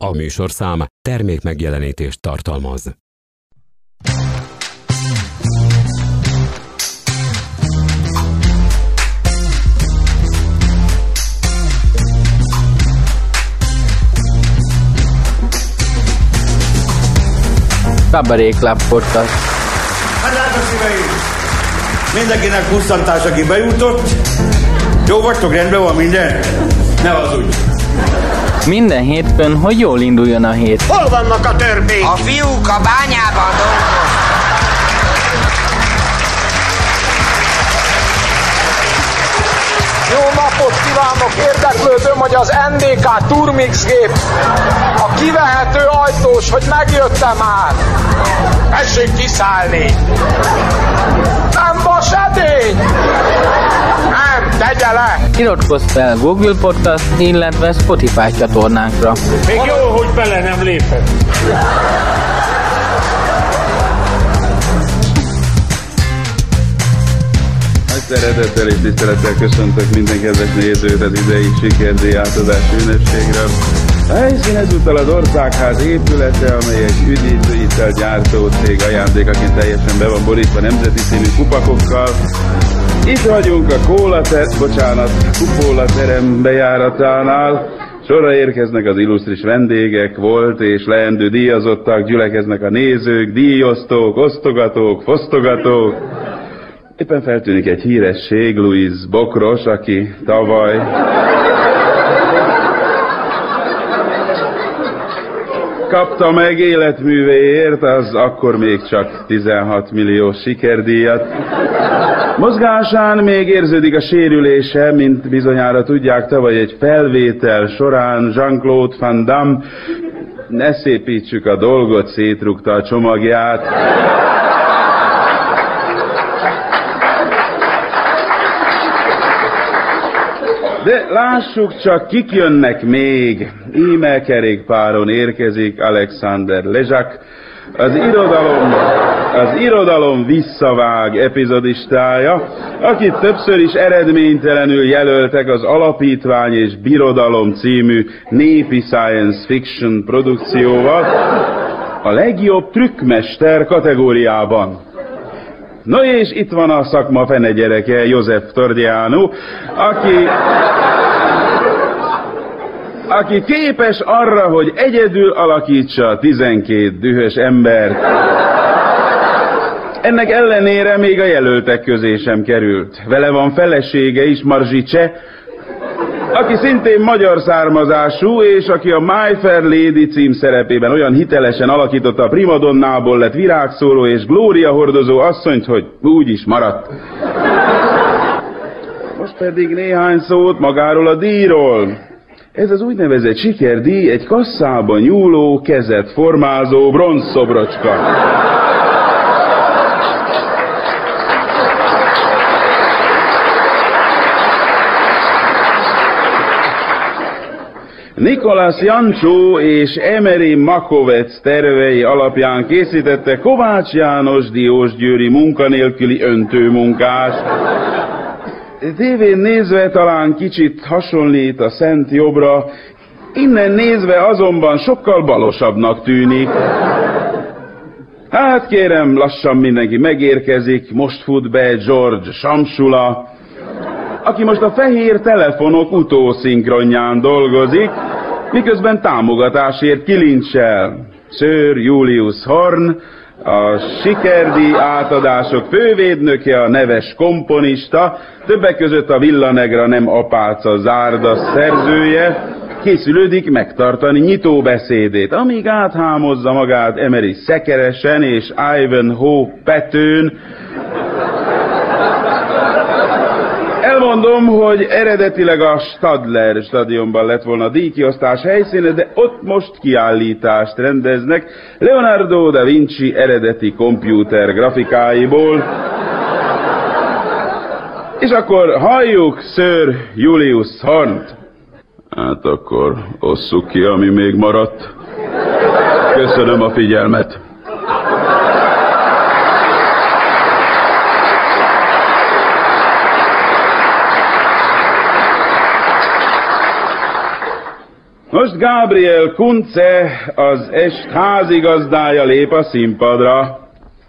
A műsorszám termék megjelenítést tartalmaz. Kabaré Club Podcast. Hát drága szíveim! Mindenkinek pusztantás, aki bejutott. Jó vagytok, rendben van minden? Ne az úgy. Minden hétfőn, hogy jól induljon a hét. Hol vannak a törpék? A fiúk a bányában dolgoznak. Jó napot kívánok! Érdeklődöm, hogy az NDK Turmix gép a kivehető ajtós, hogy megjöttem már. Tessék kiszállni! Nem vas edény! Tegye le! Iratkozz fel Google Podcast, illetve Spotify csatornánkra. Még jó, hogy bele nem lépett. Szeretettel és tisztelettel köszöntök minden kedves nézőt az idei sikerdíj átadás ünnepségre. A helyszín ezúttal az országház épülete, amely egy üdítőitel gyártó cég ajándékaként teljesen be van borítva nemzeti színű kupakokkal. Itt vagyunk a Kóla ter, bocsánat, Kupóla terem bejáratánál. Sorra érkeznek az illusztris vendégek, volt és leendő díjazottak, gyülekeznek a nézők, díjosztók, osztogatók, fosztogatók. Éppen feltűnik egy híresség, Louis Bokros, aki tavaly... Kapta meg életművéért az akkor még csak 16 millió sikerdíjat. Mozgásán még érződik a sérülése, mint bizonyára tudják, tavaly egy felvétel során Jean-Claude Van Damme ne szépítsük a dolgot, szétrugta a csomagját. De lássuk csak, kik jönnek még. Íme kerékpáron érkezik Alexander Lezsak, az irodalom, az irodalom visszavág epizodistája, akit többször is eredménytelenül jelöltek az Alapítvány és Birodalom című népi science fiction produkcióval, a legjobb trükkmester kategóriában. No és itt van a szakma fene gyereke, József Tordiano, aki, aki képes arra, hogy egyedül alakítsa a 12 dühös embert. Ennek ellenére még a jelöltek közé sem került. Vele van felesége is, Marzsicse, aki szintén magyar származású, és aki a My Fair Lady cím szerepében olyan hitelesen alakította a primadonnából lett virágszóró és glória hordozó asszonyt, hogy úgy is maradt. Most pedig néhány szót magáról a díjról. Ez az úgynevezett sikerdíj egy kasszában nyúló, kezet formázó bronzszobrocska. Nikolas Jancsó és Emery Makovec tervei alapján készítette Kovács János Diós Győri munkanélküli öntőmunkás. Tévén nézve talán kicsit hasonlít a Szent Jobbra, innen nézve azonban sokkal balosabbnak tűnik. Hát kérem, lassan mindenki megérkezik, most fut be George Samsula, aki most a fehér telefonok utószinkronján dolgozik, miközben támogatásért kilincsel. Sir Julius Horn, a sikerdi átadások fővédnöke, a neves komponista, többek között a Villanegra nem apáca zárda szerzője, készülődik megtartani nyitóbeszédét, amíg áthámozza magát Emery szekeresen és Ivanhoe petőn, Elmondom, hogy eredetileg a Stadler stadionban lett volna a díjkiosztás helyszíne, de ott most kiállítást rendeznek Leonardo da Vinci eredeti kompjúter grafikáiból. És akkor halljuk Sir Julius Hornt. Hát akkor osszuk ki, ami még maradt. Köszönöm a figyelmet. Most Gabriel Kunce, az est házigazdája lép a színpadra.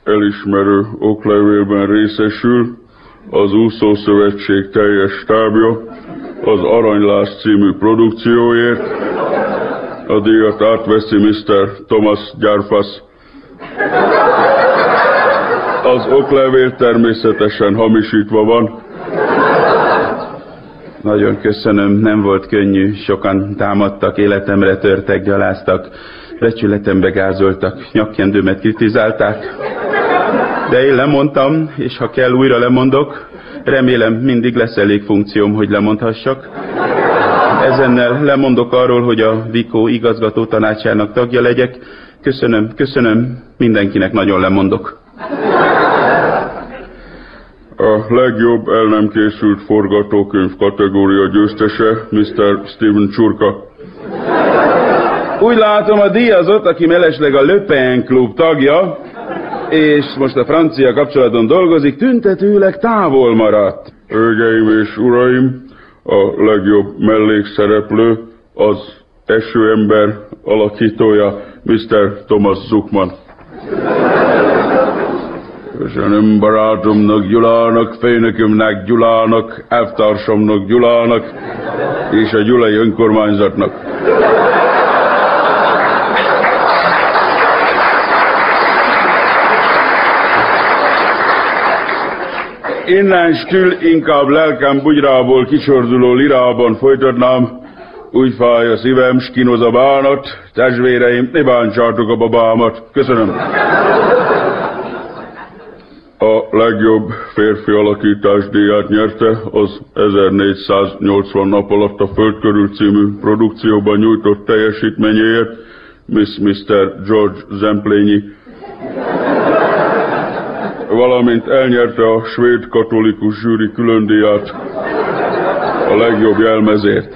Elismerő oklevélben részesül az Úszó Szövetség teljes stábja az Aranylás című produkcióért. A díjat átveszi Mr. Thomas Gyárfasz. Az oklevél természetesen hamisítva van. Nagyon köszönöm, nem volt könnyű, sokan támadtak, életemre törtek, gyaláztak, becsületembe gázoltak, nyakkendőmet kritizálták. De én lemondtam, és ha kell, újra lemondok. Remélem, mindig lesz elég funkcióm, hogy lemondhassak. Ezennel lemondok arról, hogy a Vikó igazgató tanácsának tagja legyek. Köszönöm, köszönöm, mindenkinek nagyon lemondok. A legjobb el nem készült forgatókönyv kategória győztese Mr. Steven Csurka. Úgy látom, a díjazott, aki mellesleg a Le Pen Club tagja, és most a francia kapcsolaton dolgozik, tüntetőleg távol maradt. Hölgyeim és uraim, a legjobb mellékszereplő az esőember alakítója Mr. Thomas Zuckman. Köszönöm barátomnak Gyulának, főnökömnek Gyulának, elvtársamnak Gyulának és a Gyulai önkormányzatnak. Innenstül inkább lelkem bugyrából kicsorduló lirában folytatnám, úgy fáj a szívem, skinoz a bánat, testvéreim, ne bántsátok a babámat. Köszönöm. A legjobb férfi alakítás díját nyerte az 1480 nap alatt a Föld körül című produkcióban nyújtott teljesítményéért Miss Mr. George Zemplényi, valamint elnyerte a svéd katolikus zsűri különdíját a legjobb jelmezért.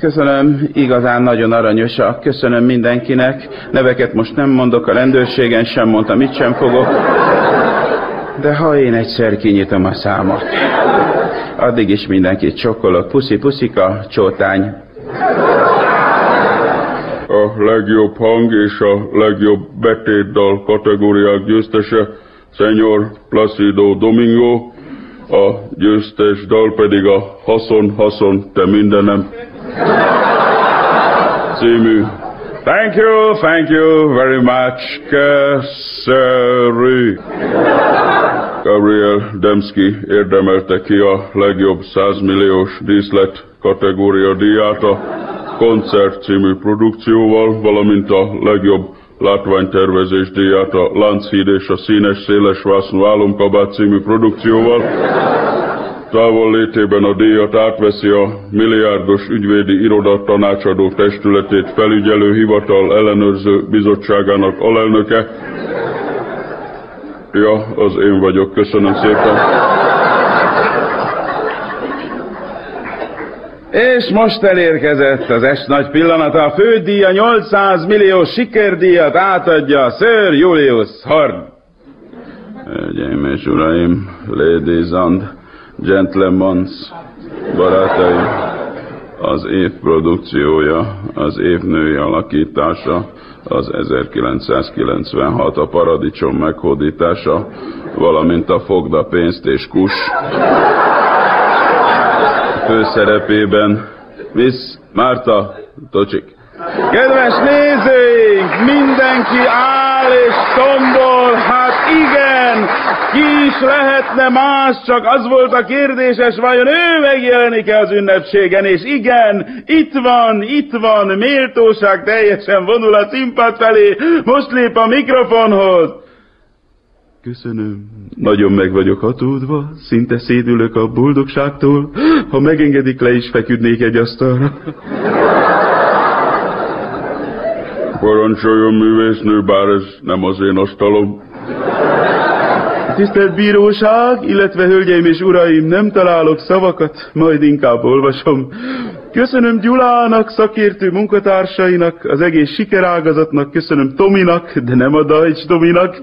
Köszönöm, igazán nagyon aranyosak. Köszönöm mindenkinek. Neveket most nem mondok, a rendőrségen sem mondtam, itt sem fogok. De ha én egyszer kinyitom a számot, addig is mindenkit csokolok. Puszi, puszika, csótány. A legjobb hang és a legjobb betétdal kategóriák győztese Senyor Placido Domingo, a győztes dal pedig a Haszon, haszon, te mindenem című. Thank you, thank you very much, köszönjük. Gabriel Demski érdemelte ki a legjobb 100 milliós díszlet kategória díját a Koncert című produkcióval, valamint a legjobb látványtervezés díját a Lánchíd és a Színes Széles Vásznú Álomkabát című produkcióval. Távol létében a díjat átveszi a milliárdos ügyvédi iroda tanácsadó testületét felügyelő hivatal ellenőrző bizottságának alelnöke. Ja, az én vagyok. Köszönöm szépen. És most elérkezett az est nagy pillanata. A fődíja 800 millió sikerdíjat átadja Sir Julius Horn. Hölgyeim és uraim, ladies and gentlemen, barátaim, az év produkciója, az év női alakítása, az 1996 a paradicsom meghódítása, valamint a fogda pénzt és kus főszerepében Miss Márta Tocsik. Kedves nézőink, mindenki áll és tombol, hát igen, ki is lehetne más, csak az volt a kérdéses, vajon ő megjelenik-e az ünnepségen, és igen, itt van, itt van, méltóság teljesen vonul a színpad felé, most lép a mikrofonhoz. Köszönöm. Nagyon meg vagyok hatódva, szinte szédülök a boldogságtól. Ha megengedik, le is feküdnék egy asztalra. Parancsoljon művésznő, bár ez nem az én asztalom. Tisztelt bíróság, illetve hölgyeim és uraim, nem találok szavakat, majd inkább olvasom. Köszönöm Gyulának, szakértő munkatársainak, az egész sikerágazatnak, köszönöm Tominak, de nem a Dajcs Tominak.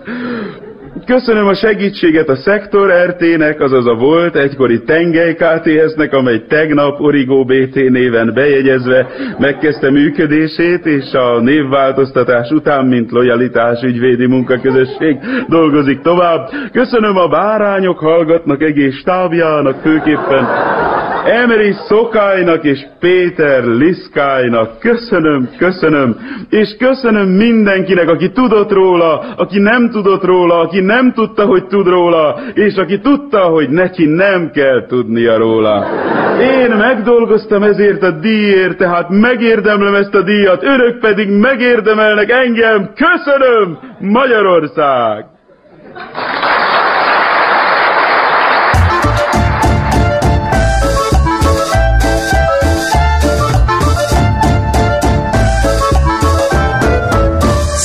Köszönöm a segítséget a Szektor RT-nek, azaz a volt egykori Tengely KTS-nek, amely tegnap Origo BT néven bejegyezve megkezdte működését, és a névváltoztatás után, mint lojalitás ügyvédi munkaközösség dolgozik tovább. Köszönöm a bárányok hallgatnak egész stábjának, főképpen Emery Szokálynak és Péter Liszkálynak. Köszönöm, köszönöm, és köszönöm mindenkinek, aki tudott róla, aki nem tudott róla, aki nem tudta, hogy tud róla, és aki tudta, hogy neki nem kell tudnia róla. Én megdolgoztam ezért a díjért, tehát megérdemlem ezt a díjat, önök pedig megérdemelnek engem. Köszönöm, Magyarország!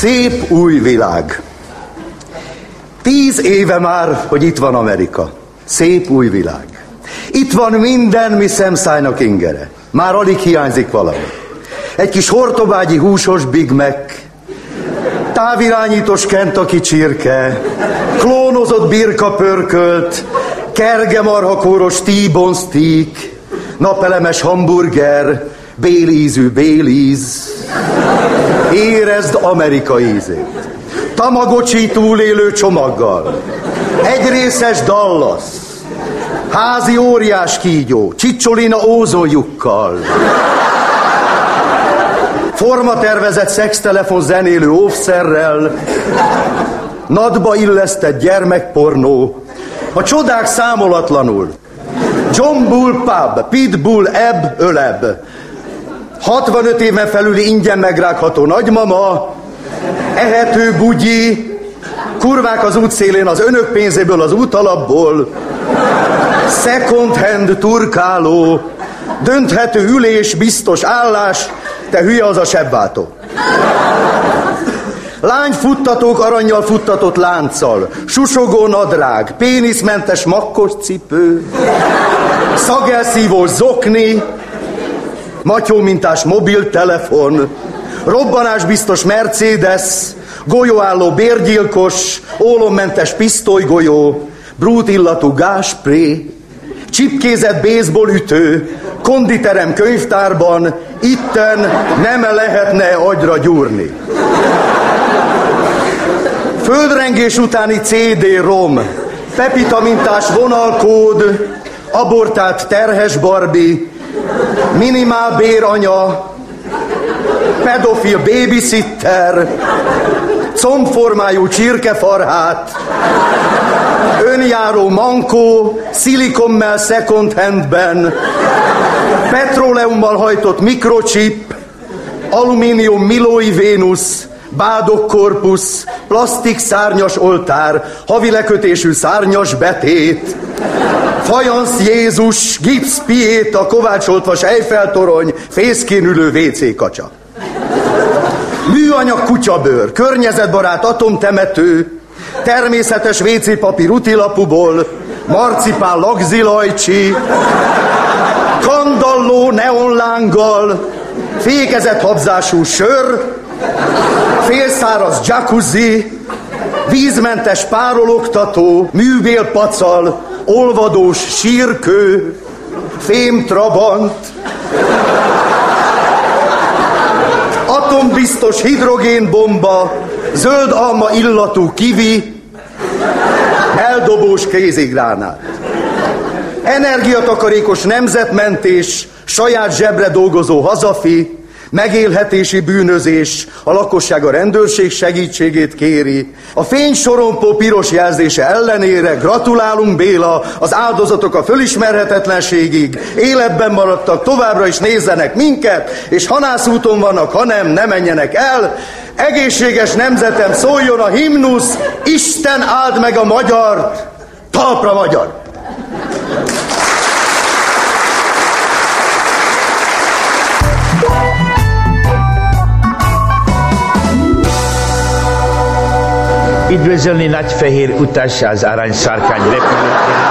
Szép új világ. Tíz éve már, hogy itt van Amerika. Szép új világ. Itt van minden, mi szemszájnak ingere. Már alig hiányzik valami. Egy kis hortobágyi húsos Big Mac, távirányítós Kentucky csirke, klónozott birka pörkölt, kergemarhakóros T-bone steak, napelemes hamburger, bélízű béliz. Érezd Amerika ízét. Tamagocsi túlélő csomaggal. Egy részes Dallas. Házi óriás kígyó. Csicsolina ózoljukkal. Formatervezett szextelefon zenélő óvszerrel. Nadba illesztett gyermekpornó. A csodák számolatlanul. John Bull Pub, Pitbull Ebb, Öleb. 65 éven felüli ingyen megrágható nagymama, ehető bugyi, kurvák az útszélén az önök pénzéből, az útalapból, second hand turkáló, dönthető ülés, biztos állás, te hülye az a sebváltó. Lányfuttatók aranyjal futtatott lánccal, susogó nadrág, péniszmentes makkos cipő, szagelszívós zokni, matyó mintás mobiltelefon, robbanásbiztos Mercedes, golyóálló bérgyilkos, ólommentes pisztolygolyó, brút illatú gáspré, csipkézett baseball ütő, konditerem könyvtárban, itten nem lehetne agyra gyúrni. Földrengés utáni CD-rom, Pepita mintás vonalkód, abortált terhes Barbie, minimál béranya, pedofil babysitter, combformájú csirkefarhát, önjáró mankó, szilikommel second handben, petróleummal hajtott mikrochip, alumínium milói Vénusz, bádok korpusz, plastik szárnyas oltár, havi lekötésű szárnyas betét, fajansz Jézus, gipsz piét, a kovácsoltvas Eiffel torony, fészkén WC kacsa. Műanyag kutyabőr, környezetbarát atomtemető, természetes WC papír utilapuból, marcipán lagzilajcsi, kandalló neonlánggal, fékezett habzású sör, félszáraz jacuzzi, vízmentes párologtató, művélpacal, olvadós sírkő, fémtrabant, atombiztos hidrogénbomba, zöld alma illatú kivi, eldobós kézigránát. Energiatakarékos nemzetmentés, saját zsebre dolgozó hazafi, megélhetési bűnözés, a lakosság a rendőrség segítségét kéri. A fénysorompó piros jelzése ellenére gratulálunk Béla, az áldozatok a fölismerhetetlenségig, életben maradtak, továbbra is nézzenek minket, és hanászúton vannak, ha nem, ne menjenek el. Egészséges nemzetem szóljon a himnusz, Isten áld meg a magyart, talpra magyar! Üdvözölni nagyfehér utas az arany sárkány repülőtérén.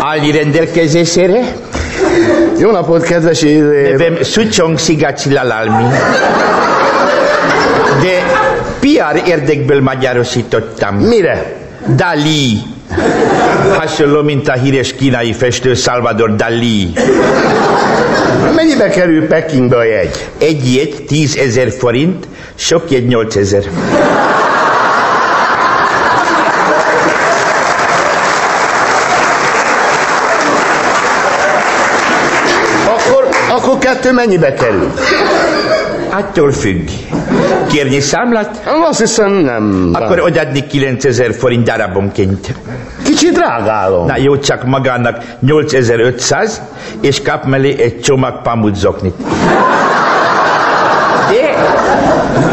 Állj rendelkezésére. Jó napot, kedves Nevem Sucsong Szigácsi Lalalmi. De Huszár érdekből magyarosítottam. Mire? Dali. Hasonló, mint a híres kínai festő Salvador Dali. Mennyibe kerül Pekingbe a jegy? Egy jegy 10 ezer forint, sok jegy 8 ezer. Akkor, akkor kettő mennyibe kerül? Attól függ. Kérni számlát? Azt hiszem nem. Akkor odaadni 9000 forint darabonként. Kicsit drágálom. Na jó, csak magának 8500, és kap mellé egy csomag pamutzoknit. De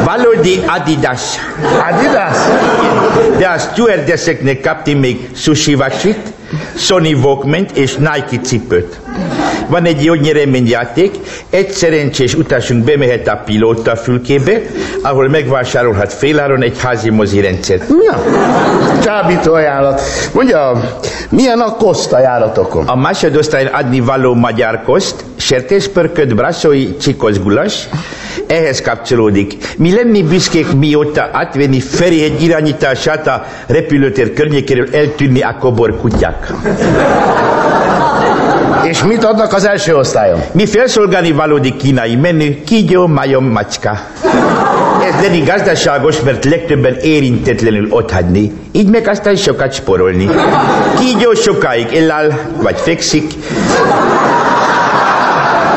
valódi Adidas. Adidas? De a stewardesseknek kapti még sushi vasit, Sony walkman és Nike cipőt. Van egy jó nyereményjáték, egy szerencsés utasunk bemehet a pilóta fülkébe, ahol megvásárolhat féláron egy házi mozi rendszert. Ja, csábító ajánlat. Mondja, milyen a kosztajáratokom? A másodosztályon adni való magyar kost, sertéspörköd, brassói, csikos gulas, ehhez kapcsolódik. Mi lenni büszkék mióta átvenni Ferihegy irányítását a repülőtér környékéről eltűnni a kobor kutyák. És mit adnak az első osztályon? Mi felszolgálni valódi kínai menü, kígyó, majom, macska. Ez lenni gazdaságos, mert legtöbben érintetlenül otthagyni, így meg aztán sokat sporolni. Kígyó sokáig eláll, vagy fekszik,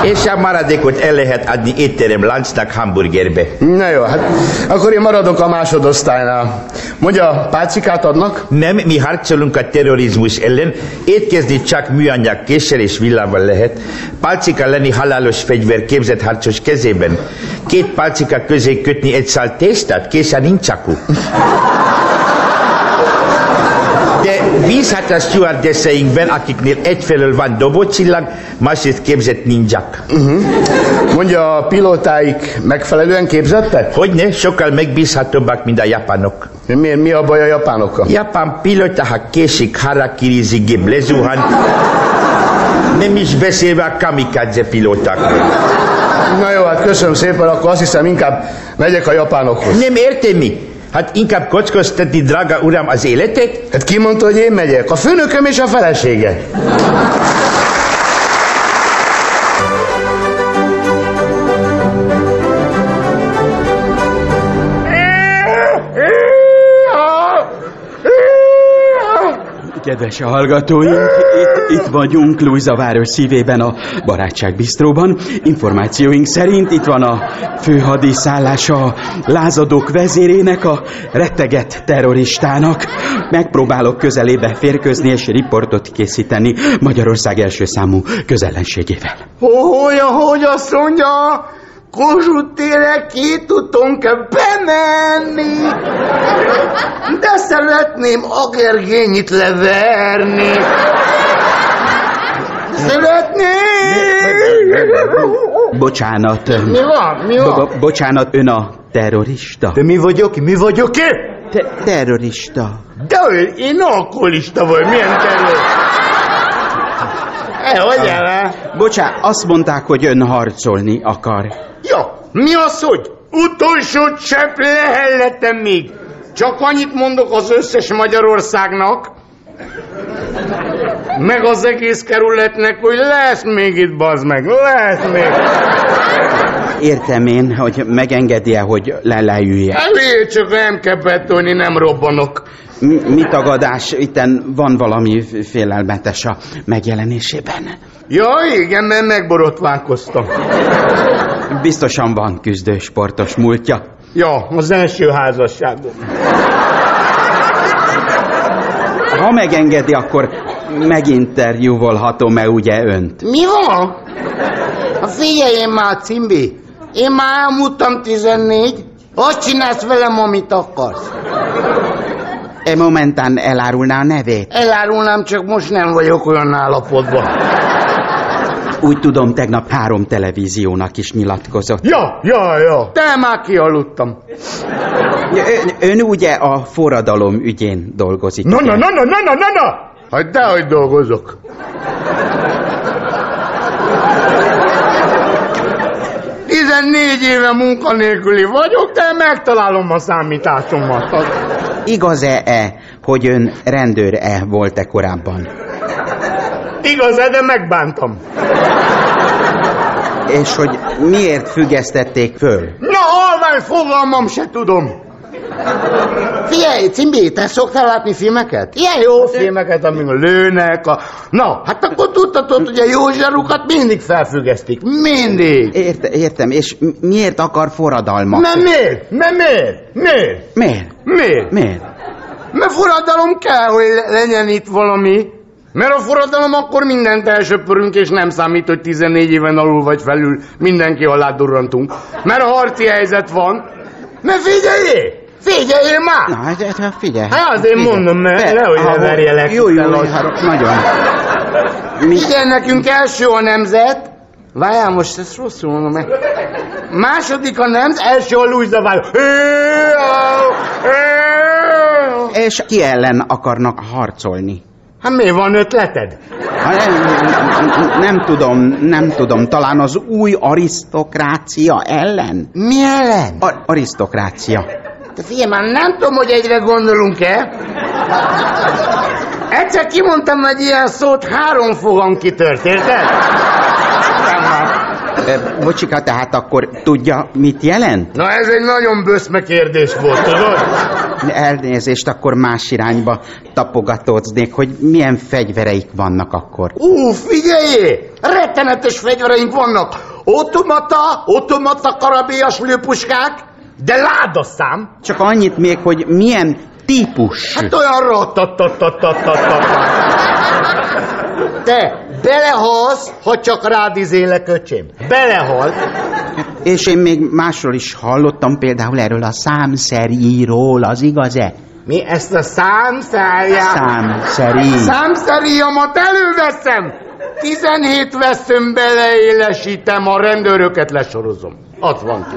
és a maradékot el lehet adni étterem láncnak hamburgerbe. Na jó, hát akkor én maradok a másodosztálynál. Mondja, pácikát adnak? Nem, mi harcolunk a terrorizmus ellen, étkezni csak műanyag késsel és villával lehet. Pálcika lenni halálos fegyver képzett harcos kezében. Két pálcika közé kötni egy szál tésztát, készen nincs csaku. De bízhat a stewardesseinkben, akiknél egyfelől van dobócsillag, másrészt képzett ninják. Uh-huh. Mondja, a pilótáik megfelelően képzettek? Hogyne, sokkal megbízhatóbbak, mint a japánok. Miért, mi a baj a japánokkal? Japán pilóta, ha késik, harakirizik, gép lezuhan. Nem is beszélve a kamikadze pilótákról. Na jó, hát köszönöm szépen, akkor azt hiszem inkább megyek a japánokhoz. Nem értem mi? Hát inkább kockoztatni, drága uram, az életet? Hát ki mondta, hogy én megyek? A főnököm és a felesége. Kedves hallgatóink, itt, itt vagyunk Luisa város szívében a Barátságbistróban. Információink szerint itt van a főhadiszállása a lázadók vezérének, a retteget terroristának. Megpróbálok közelébe férkőzni és riportot készíteni Magyarország első számú közellenségével. Hogy, hogy azt mondja, Kossuth térre két kell bemenni. De szeretném Agergényit leverni. Szeretném! Bocsánat. Mi van? Mi van? Bo- bocsánat, ön a terrorista? De mi vagyok? Mi vagyok én? Te- terrorista. De ő, én alkoholista vagy, milyen terror? E, hogy el? Bocsánat, azt mondták, hogy ön harcolni akar. Ja, mi az, hogy utolsó csepp lehelletem még. Csak annyit mondok az összes Magyarországnak, meg az egész kerületnek, hogy lesz még itt, bazd meg, lesz még. Értem én, hogy megengedi-e, hogy lelejülje. Elég csak nem kell betolni, nem robbanok. Mi, mi tagadás? Itten van valami félelmetes a megjelenésében. Ja, igen, mert megborotválkoztam. Biztosan van küzdő sportos múltja. Ja, az első házasságom. Ha megengedi, akkor meginterjúvolhatom-e ugye önt? Mi van? A figyeljen már, Cimbi. Én már elmúltam 14. Azt csinálsz velem, amit akarsz. E momentán elárulná a nevét? Elárulnám, csak most nem vagyok olyan állapotban. Úgy tudom, tegnap három televíziónak is nyilatkozott. Ja, ja, ja. Te már kialudtam. Ön, ön ugye a forradalom ügyén dolgozik. Na, na, na, na, na, na, na, na! Hát dehogy dolgozok. 14 éve munkanélküli vagyok, de megtalálom a számításomat. Az... Igaz-e, hogy ön rendőr-e volt-e korábban? Igaz-e, de megbántam. És hogy miért függesztették föl? Na, halvány fogalmam se tudom. Figyelj, Cimbi, te szoktál látni filmeket? Ilyen jó filmeket, amik lőnek. A... Na, hát akkor tudtatod, hogy a jó zsarukat mindig felfüggesztik. Mindig. Érte, értem, és miért akar forradalmat? Mert miért? Mert miért? Miért? Miért? Miért? Miért? Mert forradalom kell, hogy le- legyen itt valami. Mert a forradalom akkor mindent elsöpörünk, és nem számít, hogy 14 éven alul vagy felül mindenki alá durrantunk. Mert a harci helyzet van. Mert figyeljél! Figyeljél már! Na, hát, hát figyelj. Hát azért figyelj. mondom, mert Te- nehogy ne ahol- verjelek. Jó, jó, jó, hát nagyon. Mi? Igen, nekünk első a nemzet. Várjál, most ezt rosszul mondom meg. Második a nemzet, első a Luisa Váró. És ki ellen akarnak harcolni? Hát mi van ötleted? Hát Nem, nem, nem tudom, nem tudom, talán az új arisztokrácia ellen? Mi ellen? A- arisztokrácia. Te figyelj már, nem tudom, hogy egyre gondolunk-e. Egyszer kimondtam egy ilyen szót, három fogam kitört, érted? Bocsika, tehát akkor tudja, mit jelent? Na ez egy nagyon böszme kérdés volt, tudod? Elnézést, akkor más irányba tapogatóznék, hogy milyen fegyvereik vannak akkor. Ú, figyeljé! Rettenetes fegyvereink vannak. Automata, automata karabélyas lőpuskák, de ládaszám. Csak annyit még, hogy milyen típus. Hát olyan. Te belehalsz, ha csak rád izélek, öcsém. Belehal. És én még másról is hallottam, például erről a számszeríról, az igaz-e? Mi ezt a számszáját? Számszeri. Számszeríjamat előveszem. 17 veszőm beleélesítem, a rendőröket lesorozom. Az van ki.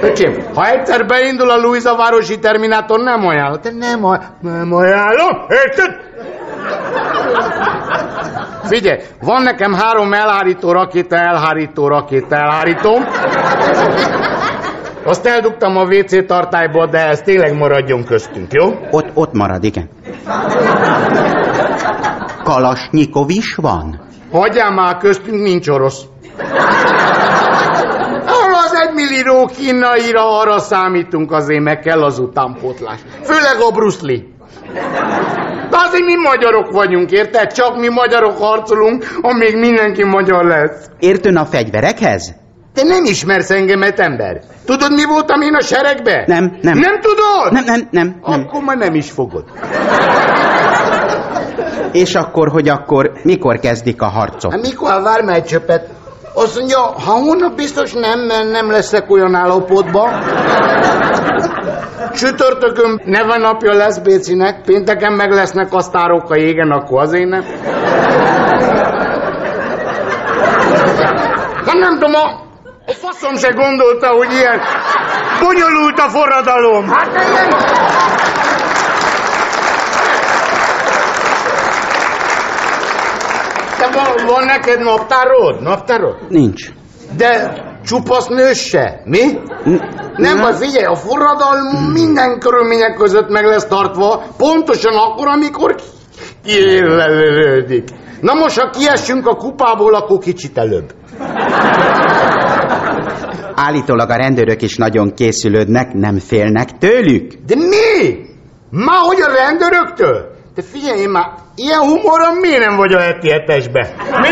Öcsém, ha egyszer beindul a Luisa városi terminátor, nem ajánlom. Te nem, aj- nem ajánlom, érted? Figyelj, van nekem három elhárító rakéta, elhárító rakéta, elhárítóm. Azt eldugtam a WC tartályba, de ez tényleg maradjon köztünk, jó? Ott, ott marad, igen. Kalasnyikov is van? Hagyjál már, köztünk nincs orosz. Egymillió kínaira arra számítunk, azért meg kell az utánpótlás. Főleg a Bruce Lee. De azért mi magyarok vagyunk, érted? Csak mi magyarok harcolunk, amíg mindenki magyar lesz. Értön a fegyverekhez? Te nem ismersz engemet, ember. Tudod, mi voltam én a seregbe? Nem, nem. Nem tudod? Nem, nem, nem, nem. Akkor már nem is fogod. És akkor, hogy akkor mikor kezdik a harcot? Hát mikor vár meg egy csöpet? Azt mondja, ha hónap biztos nem, mert nem leszek olyan állapotban. Csütörtökön neve napja lesz Bécinek, pénteken meg lesznek a sztárok a jégen, akkor azért nem. Hát nem tudom, a, a faszom se gondolta, hogy ilyen bonyolult a forradalom. Hát ilyen... van, van neked naptárod? Naptárod? Nincs. De csupasz nős se, mi? Nem, nem. figyelj, a forradalom minden körülmények között meg lesz tartva, pontosan akkor, amikor kiélelődik. Na most, ha kiessünk a kupából, akkor kicsit előbb. Állítólag a rendőrök is nagyon készülődnek, nem félnek tőlük. De mi? Már hogy a rendőröktől? Te figyelj én már, ilyen humorom miért nem vagy a heti hetesbe? Mi?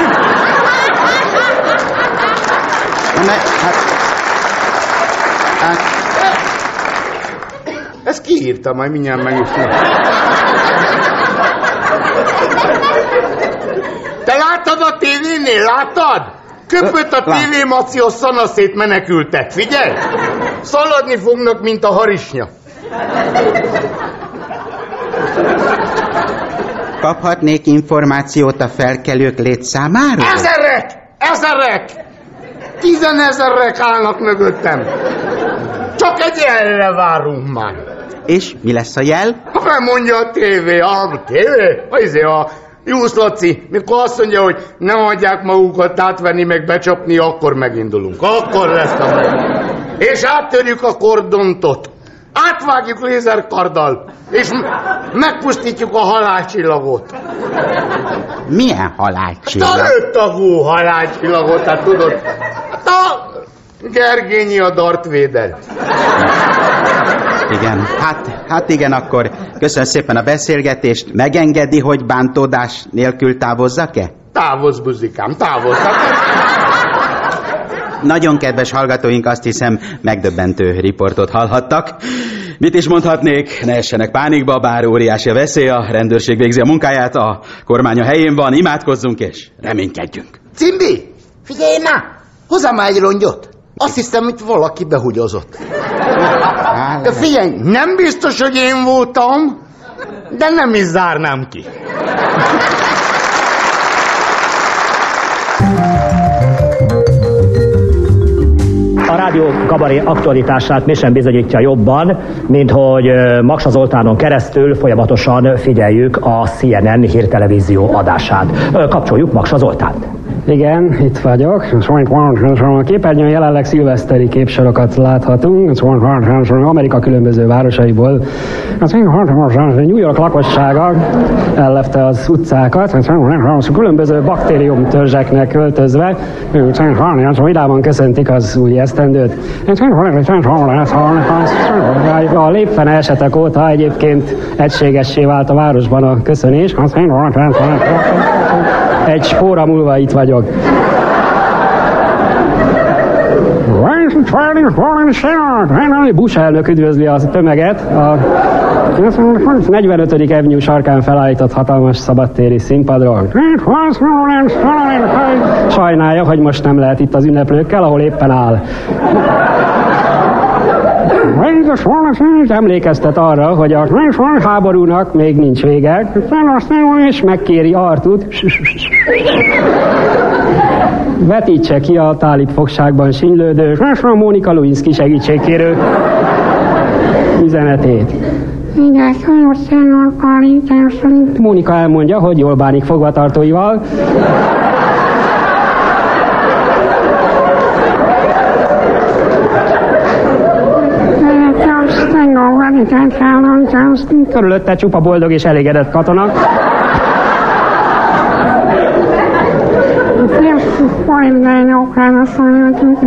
Ne, hát, hát, Ezt kiírta, majd mindjárt meg is Te láttad a tévénél? Láttad? Köpött a Lát- tévé maci, a szanaszét menekültek. Figyelj! Szaladni fognak, mint a harisnya. Kaphatnék információt a felkelők létszámáról? Ezerek! Ezerek! Tizenezerek állnak mögöttem. Csak egy jelre várunk már. És mi lesz a jel? Ha mondja a tévé, a tévé, az izé a Jusz Laci, mikor azt mondja, hogy nem adják magukat átvenni, meg becsapni, akkor megindulunk. Akkor lesz a meg. És áttörjük a kordontot. Átvágjuk lézerkarddal, és megpusztítjuk a halálcsillagot. Milyen halálcsillag? A öttagú halálcsillagot, hát tudod. Hát a Gergényi a Darth Vader. Igen, hát, hát igen, akkor köszönöm szépen a beszélgetést. Megengedi, hogy bántódás nélkül távozzak-e? Távozz, buzikám, távozz. Hát, Nagyon kedves hallgatóink, azt hiszem, megdöbbentő riportot hallhattak. Mit is mondhatnék, ne essenek pánikba, bár óriási a veszély, a rendőrség végzi a munkáját, a kormány a helyén van, imádkozzunk és reménykedjünk. Cimbi, figyelj na! Hozzá már egy rongyot. Azt hiszem, hogy valaki behugyozott. De figyelj, nem biztos, hogy én voltam, de nem is zárnám ki. Rádió kabaré aktualitását mi sem bizonyítja jobban, mint hogy Maksa Zoltánon keresztül folyamatosan figyeljük a CNN hírtelevízió adását. Kapcsoljuk Maksa Zoltánt. Igen, itt vagyok. A képernyőn jelenleg szilveszteri képsorokat láthatunk. Amerika különböző városaiból. New York lakossága ellepte az utcákat, különböző baktériumtörzseknek költözve. Vidában köszöntik az új esztendőt. A lépfene esetek óta egyébként egységessé vált a városban a köszönés. Egy spóra múlva itt vagyok. Bush elnök üdvözli a tömeget a 45. Avenue sarkán felállított hatalmas szabadtéri színpadról. Sajnálja, hogy most nem lehet itt az ünneplőkkel, ahol éppen áll. Emlékeztet arra, hogy a háborúnak még nincs vége, és megkéri Artut, vetítse ki a tálib fogságban sinylődő Mónika Lewinsky segítségkérő üzenetét. Mónika elmondja, hogy jól bánik fogvatartóival. Körülötte csupa boldog és elégedett katona.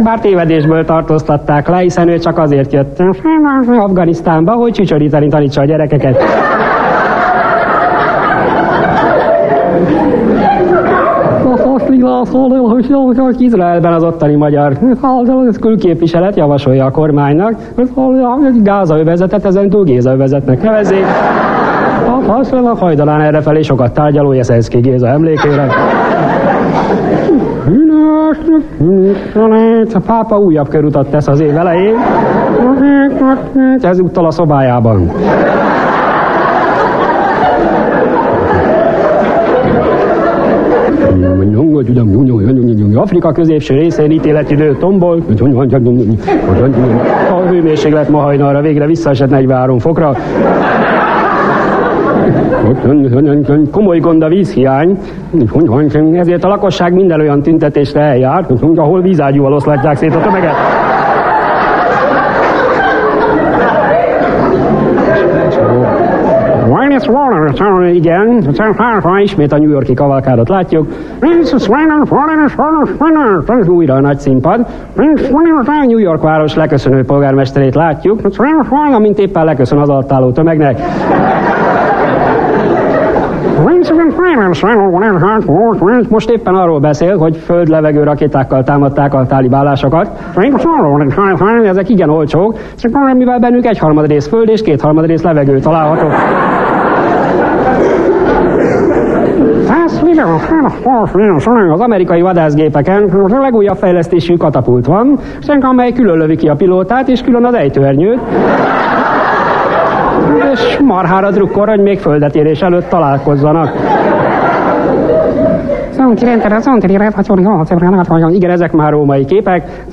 Bár tévedésből tartóztatták le, hiszen ő csak azért jött Afganisztánba, hogy csücsöríteni tanítsa a gyerekeket. Hogy Izraelben az ottani magyar külképviselet javasolja a kormánynak, hogy Gáza övezetet ezen túl Géza övezetnek nevezzék. A hajdalán errefelé sokat tárgyaló Jeszenszki Géza emlékére. A pápa újabb körutat tesz az év elején. Ezúttal a szobájában. Afrika középső részén ítéletidő tombol. A hőmérséklet ma hajnalra végre visszaesett 43 fokra. Komoly gond a vízhiány, ezért a lakosság minden olyan tüntetésre eljár, ahol vízágyúval oszlatják szét a tömeget. Igen, ismét a New Yorki kavalkádot látjuk. Újra a nagy színpad. New York város leköszönő polgármesterét látjuk, amint éppen leköszön az alatt álló tömegnek. Most éppen arról beszél, hogy föld-levegő rakétákkal támadták a tálibálásokat. Ezek igen olcsók, mivel bennük egyharmad rész föld és kétharmad rész levegő található. Az amerikai vadászgépeken a legújabb fejlesztésű katapult van, amely külön lövi ki a pilótát és külön az ejtőernyőt és marhára drukkor, hogy még földetérés előtt találkozzanak. Igen, ezek már római képek.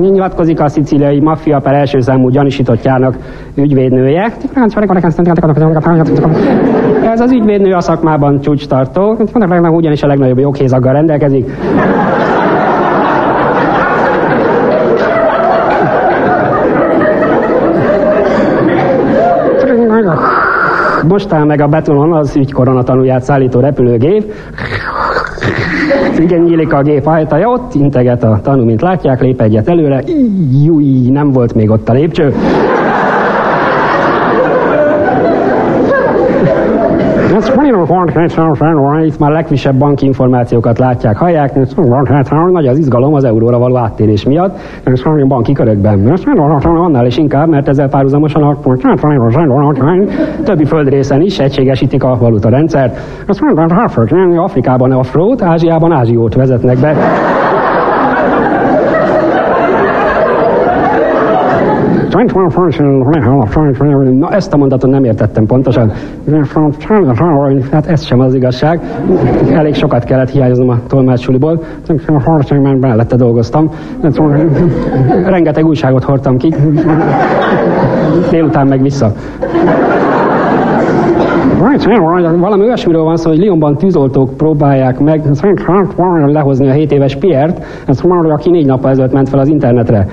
Nyilatkozik a szicíliai maffia per első számú gyanúsítottjának ügyvédnője. Ez az ügyvédnő a szakmában csúcs tartó, ugyanis a legnagyobb joghézaggal rendelkezik. Most áll meg a betonon az ügykorona tanulját szállító repülőgép. Igen, nyílik a gép ajtaja, ott integet a tanú, mint látják, lép egyet előre. Júj, nem volt még ott a lépcső. Itt már legfrissebb banki információkat látják, hallják. Nagy az izgalom az euróra való áttérés miatt. Banki körökben. Annál is inkább, mert ezzel párhuzamosan a többi földrészen is egységesítik a valuta rendszert. Afrikában afrót, Ázsiában ázsiót vezetnek be. Ezt a mondatot nem értettem pontosan. Hát ez sem az igazság. Elég sokat kellett hiányoznom a tolmácsuliból. Mellette dolgoztam. Rengeteg újságot hordtam ki. Délután meg vissza. Valami olyasmiről van szó, hogy Lyonban tűzoltók próbálják meg lehozni a 7 éves Piert, ez aki négy nappal ezelőtt ment fel az internetre.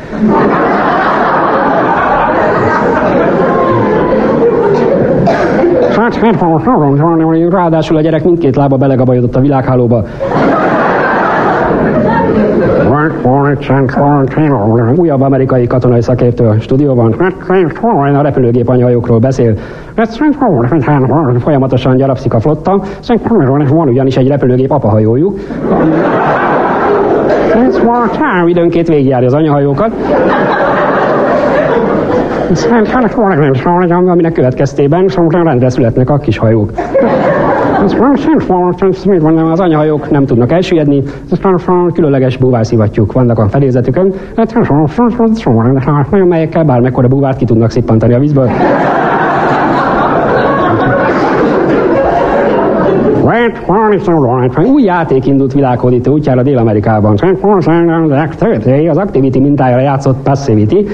Ráadásul a gyerek mindkét lába belegabajodott a világhálóba. Újabb amerikai katonai szakértő stúdióban. A repülőgép anyahajókról beszél. Folyamatosan gyarapszik a flotta. Van ugyanis egy repülőgép apahajójuk. Időnként végigjárja az anyahajókat aminek következtében rendre születnek a kis hajók. Az anyahajók nem tudnak elsüllyedni, különleges búvászivattyúk vannak a felézetükön, melyekkel bármekkora búvárt ki tudnak szippantani a vízből. Új játék indult világhódító útjára Dél-Amerikában. Az Activity mintájára játszott Passivity.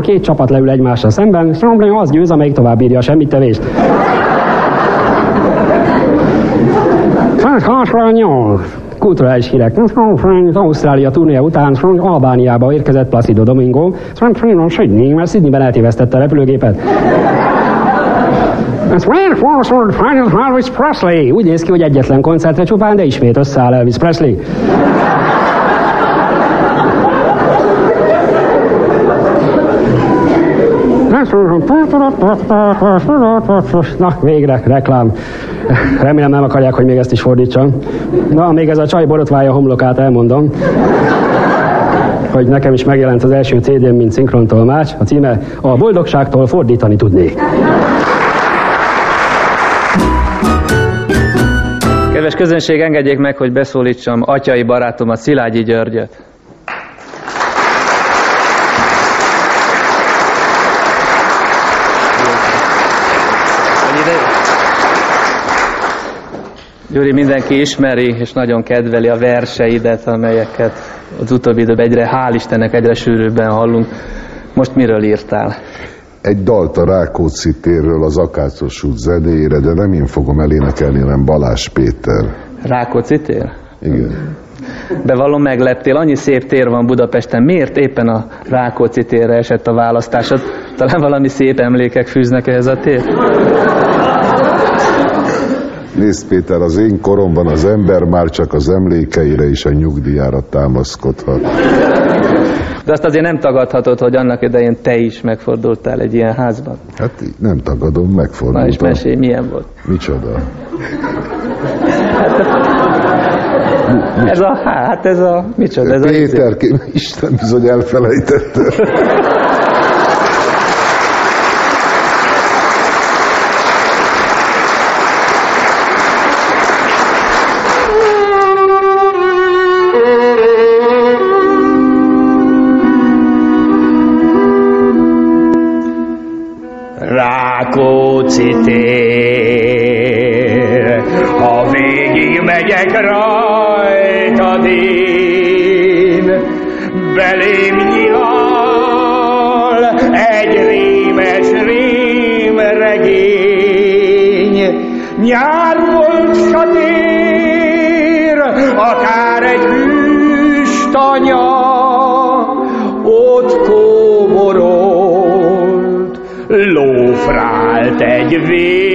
Két csapat leül egymással szemben, az győz, amelyik tovább bírja a semmit tevést. Kulturális hírek. Ausztrália turnéja után Albániába érkezett Placido Domingo. Sydney, mert Sydneyben eltévesztette a repülőgépet. Elvis Presley. Úgy néz ki, hogy egyetlen koncertre csupán, de ismét összeáll Elvis Presley. Na, végre, reklám. Remélem nem akarják, hogy még ezt is fordítsam. Na, még ez a csaj borotválja homlokát elmondom hogy nekem is megjelent az első CD-m, mint szinkrontolmács. A címe A boldogságtól fordítani tudnék. Kedves közönség, engedjék meg, hogy beszólítsam atyai barátomat, Szilágyi Györgyöt. Gyuri mindenki ismeri, és nagyon kedveli a verseidet, amelyeket az utóbbi időben egyre, hál' Istennek, egyre sűrűbben hallunk. Most miről írtál? Egy dalt a Rákóczi térről az Akácos út zenéjére, de nem én fogom elénekelni, hanem Balázs Péter. Rákóczi tér? Igen. Bevallom, megleptél, annyi szép tér van Budapesten, miért éppen a Rákóczi térre esett a választásod? Talán valami szép emlékek fűznek ehhez a tér? Nézd Péter, az én koromban az ember már csak az emlékeire és a nyugdíjára támaszkodhat. De azt azért nem tagadhatod, hogy annak idején te is megfordultál egy ilyen házban. Hát nem tagadom, megfordultam. Na és mesélj, milyen volt? Micsoda? Ez a, hát ez a, micsoda? Ez Péter, a... Isten bizony elfelejtette. Tér. Ha végig megyek rajtad én, belém nyilal egy rémes rémregény. Nyár baby.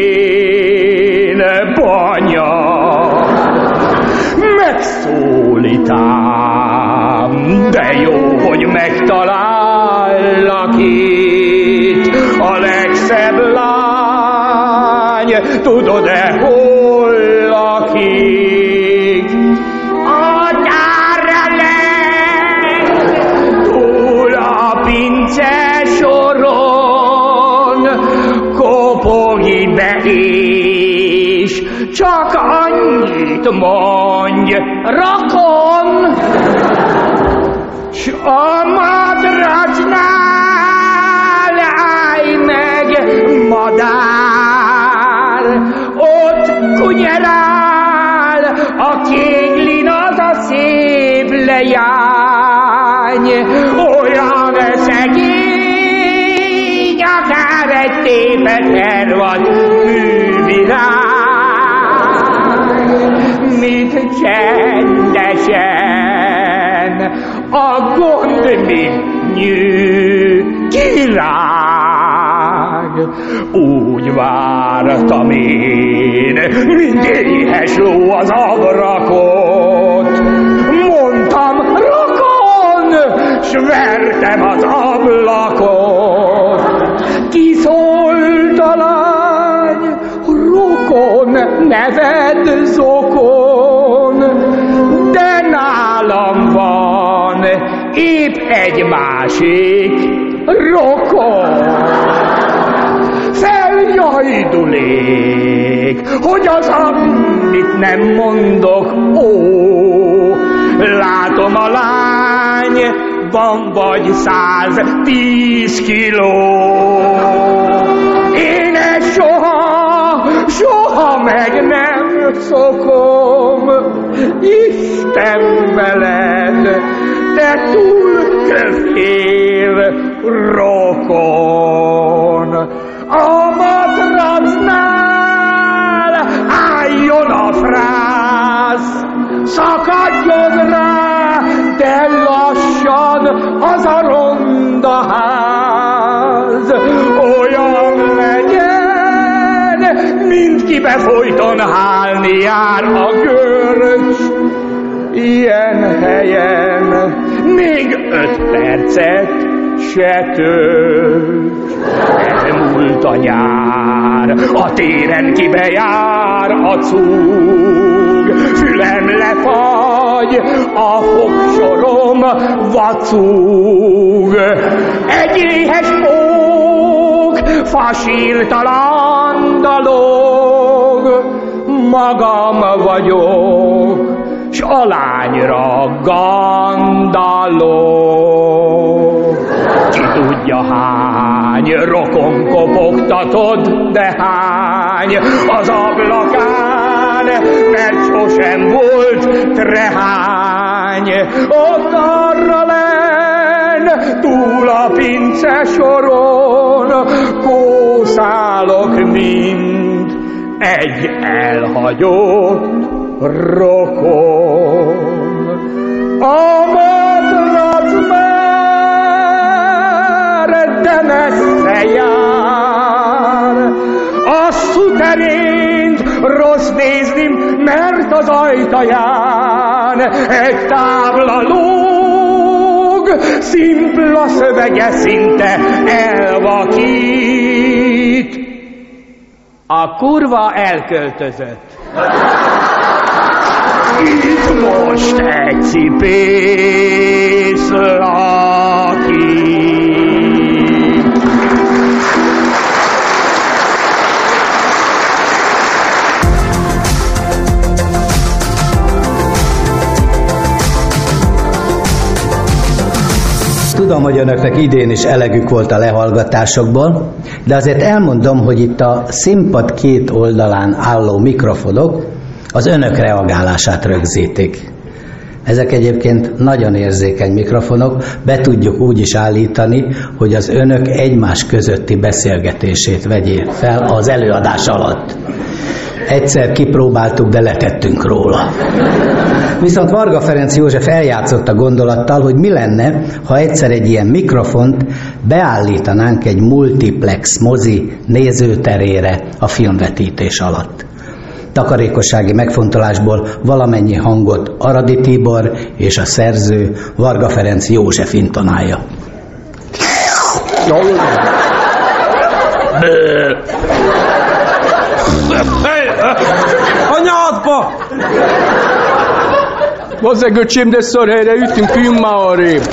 Vártam én, mint éhes ló az abrakot. Mondtam, rokon, s vertem az ablakot. Kiszólt a lány, rokon, neved zokon, de nálam van épp egy másik rokon. Feljajdulék, hogy az, amit nem mondok, ó, látom a lány, van vagy száz tíz kiló. Én ezt soha, soha meg nem szokom, Isten veled, te túl kövér rokon. A szakadjon rá, de lassan az a ronda ház. Olyan legyen, mint kibe folyton hálni jár a görcs. Ilyen helyen még öt percet se tölt. Elmúlt a nyár, a téren kibe jár a cúg. Fülem lefagy, a fogsorom vacúg. Egy éhes pók, fasírtalan dalog, magam vagyok, s a lányra gandalok. Ki tudja hány, rokon kopogtatod, de hány az ablakán, mert sosem volt trehány. Ott arra len, túl a pince soron, kószálok mind egy elhagyott rokon. Az ajtaján egy tábla lóg, szimpla szövege szinte elvakít. A kurva elköltözött. Itt most egy cipész lakik. Tudom, hogy önöknek idén is elegük volt a lehallgatásokból, de azért elmondom, hogy itt a színpad két oldalán álló mikrofonok az önök reagálását rögzítik. Ezek egyébként nagyon érzékeny mikrofonok, be tudjuk úgy is állítani, hogy az önök egymás közötti beszélgetését vegyék fel az előadás alatt. Egyszer kipróbáltuk, de letettünk róla. Viszont Varga Ferenc József eljátszott a gondolattal, hogy mi lenne, ha egyszer egy ilyen mikrofont beállítanánk egy multiplex mozi nézőterére a filmvetítés alatt. Takarékossági megfontolásból valamennyi hangot Aradi Tibor és a szerző Varga Ferenc József intonálja. Anyádba! Bazzeg öcsém, de szar helyre ütünk, üljünk már arrébb.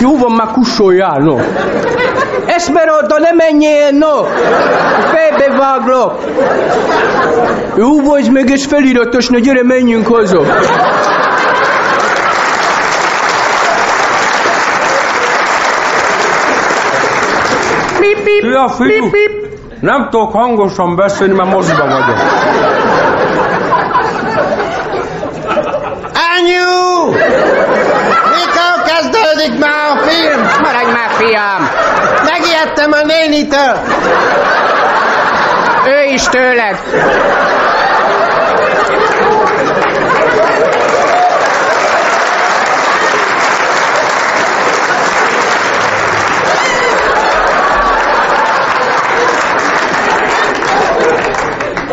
Jó van, már kussoljál, no. Esmeralda, ne menjél, no! Fejbe váglak! Jó vagy meg, és feliratos, na gyere, menjünk haza! Pip, pip, Szia, fiú! pip, pip. Nem tudok hangosan beszélni, mert moziba vagyok. Anyu! Mikor kezdődik már a film? Maradj már, fiam! Megijedtem a nénitől! Ő is tőled!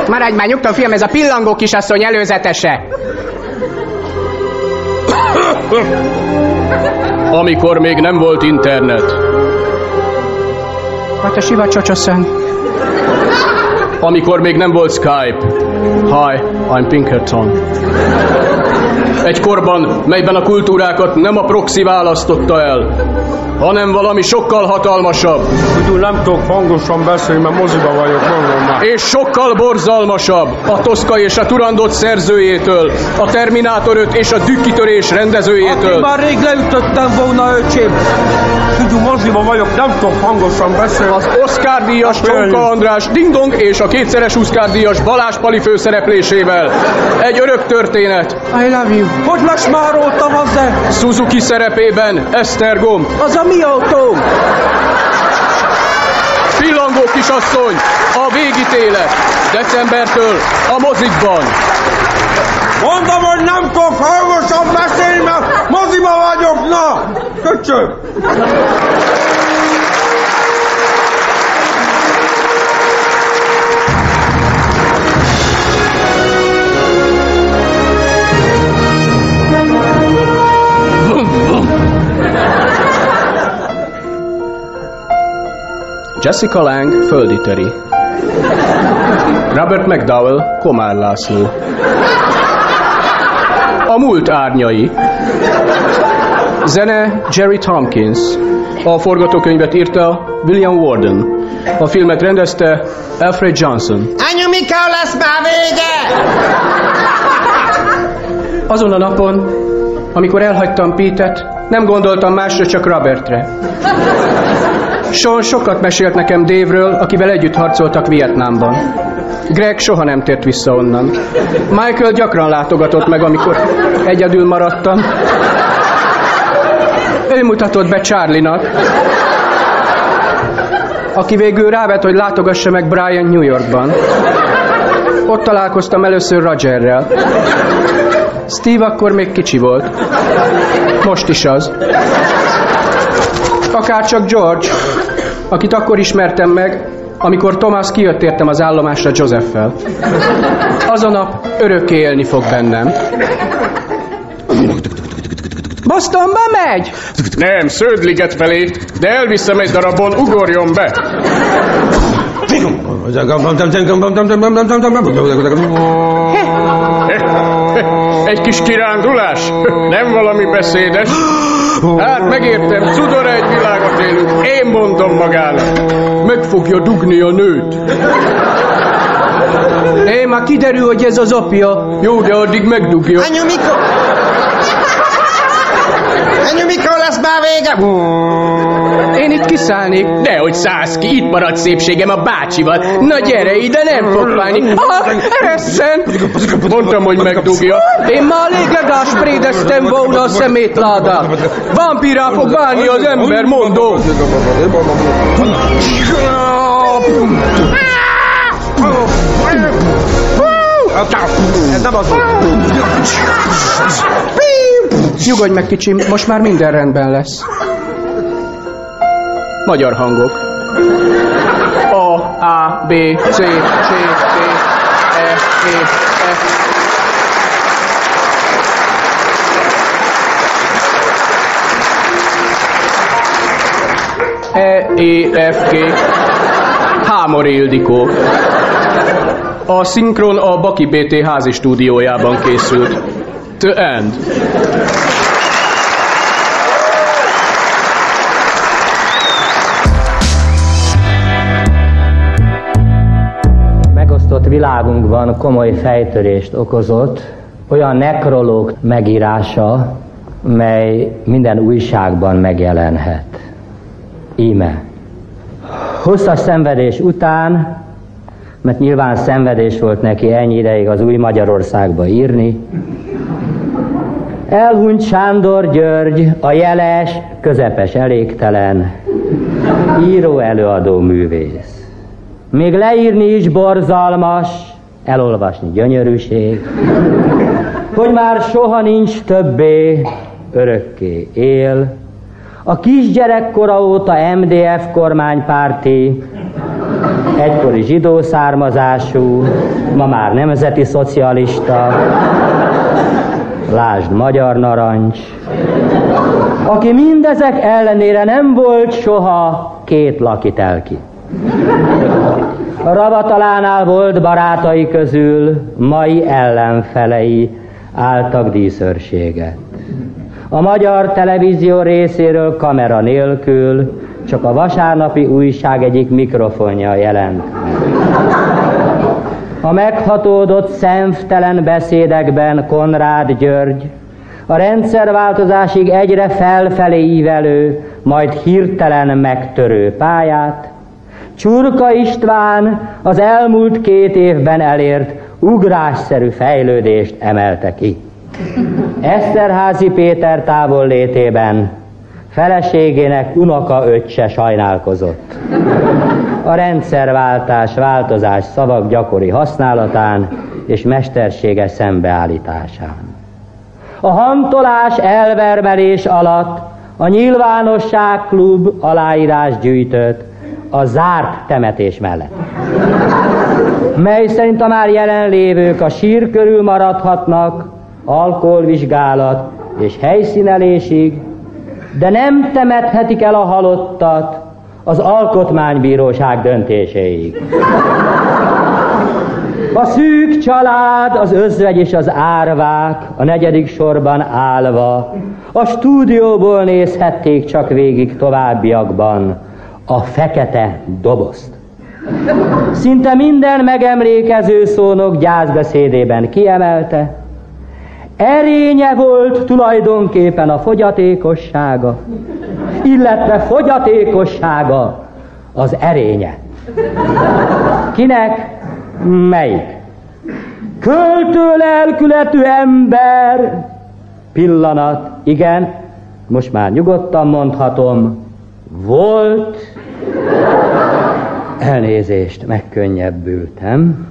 Maradj már nyugton, fiam, ez a pillangó kisasszony előzetese. Amikor még nem volt internet. What a siva csocsaszön. Amikor még nem volt Skype. Hi, I'm Pinkerton. Egy korban, melyben a kultúrákat nem a proxy választotta el, hanem valami sokkal hatalmasabb. Figyelj, nem tudok hangosan beszélni, mert moziba vagyok, mondom már. És sokkal borzalmasabb a Toszka és a Turandot szerzőjétől, a Terminátor 5 és a Dükkitörés rendezőjétől. Már rég leütöttem volna, öcsém. Figyelj, moziba vagyok, nem tudok hangosan beszélni. Az Oscar díjas. Csonka András Dingdong és a kétszeres Oscar díjas Balázs Pali főszereplésével. Egy örök történet. I love you. Hogy lesz már rótam az de? Suzuki szerepében Esztergom. Az a mi autóm? Pillangó kisasszony, a végítélet. Decembertől a mozikban. Mondom, hogy nem tudok hangosan beszélni, mert moziba vagyok, na! Köcsög! Jessica Lang földi töri. Robert McDowell Komár László. A múlt árnyai. Zene Jerry Tompkins. A forgatókönyvet írta William Warden. A filmet rendezte Alfred Johnson. Anyu, mikor lesz már vége? Azon a napon, amikor elhagytam Pete-et, nem gondoltam másra, csak Robertre. Sean sokat mesélt nekem Dave-ről, akivel együtt harcoltak Vietnámban. Greg soha nem tért vissza onnan. Michael gyakran látogatott meg, amikor egyedül maradtam. Ő mutatott be Charlie-nak, aki végül rávett, hogy látogassa meg Brian New Yorkban. Ott találkoztam először Rogerrel. Steve akkor még kicsi volt. Most is az. Akár csak George, akit akkor ismertem meg, amikor Thomas kijött értem az állomásra Joseph-fel. Az a nap örökké élni fog bennem. Bostonba megy? Nem, Sződliget felé, de elviszem egy darabon, ugorjon be. Egy kis kirándulás? Nem valami beszédes? Hát megértem, cudor egy világot élünk, én mondom magának. Meg fogja dugni a nőt. Én már kiderül, hogy ez az apja. Jó, de addig megdugja. Anyu, mikor? Anyu, mikor lesz már vége? Én itt kiszállnék. Dehogy szállsz ki, itt marad szépségem a bácsival. Na gyere ide, nem fog válni. Ah, eresszen! Mondtam, hogy megdugja. Én már légegás prédeztem volna a szemétládát. Vampirá fog válni az ember, mondom. Ez nem az Nyugodj meg, kicsim, most már minden rendben lesz. Magyar hangok. A, A, B, C, C, D, E, E, F. E, E, F, G. Hámor Ildikó. A szinkron a Baki BT házi stúdiójában készült. The end. Világunkban komoly fejtörést okozott olyan nekrológ megírása, mely minden újságban megjelenhet. Íme. Hosszas szenvedés után, mert nyilván szenvedés volt neki ennyi az új Magyarországba írni, Elhunyt Sándor György, a jeles, közepes elégtelen, író, előadó, művész. Még leírni is borzalmas, elolvasni gyönyörűség, hogy már soha nincs többé, örökké él. A kisgyerekkora óta MDF kormánypárti, egykori zsidó származású, ma már nemzeti szocialista, lásd magyar narancs, aki mindezek ellenére nem volt soha két lakitelki. A Ravatalánál volt barátai közül mai ellenfelei álltak díszőrséget. A magyar televízió részéről kamera nélkül csak a vasárnapi újság egyik mikrofonja jelent. A meghatódott szemtelen beszédekben Konrád György, a rendszerváltozásig egyre felfelé ívelő, majd hirtelen megtörő pályát, Csurka István az elmúlt két évben elért ugrásszerű fejlődést emelte ki. Eszterházi Péter távol létében feleségének unoka öccse sajnálkozott. A rendszerváltás, változás szavak gyakori használatán és mesterséges szembeállításán. A hantolás elvermelés alatt a nyilvánosság klub aláírás gyűjtött a zárt temetés mellett, mely szerint a már jelenlévők a sír körül maradhatnak, alkoholvizsgálat és helyszínelésig, de nem temethetik el a halottat az alkotmánybíróság döntéséig. A szűk család, az özvegy és az árvák a negyedik sorban állva a stúdióból nézhették csak végig továbbiakban a fekete dobozt. Szinte minden megemlékező szónok gyászbeszédében kiemelte, erénye volt tulajdonképpen a fogyatékossága, illetve fogyatékossága az erénye. Kinek? Melyik? Költő lelkületű ember. Pillanat, igen, most már nyugodtan mondhatom, volt. Elnézést, megkönnyebbültem.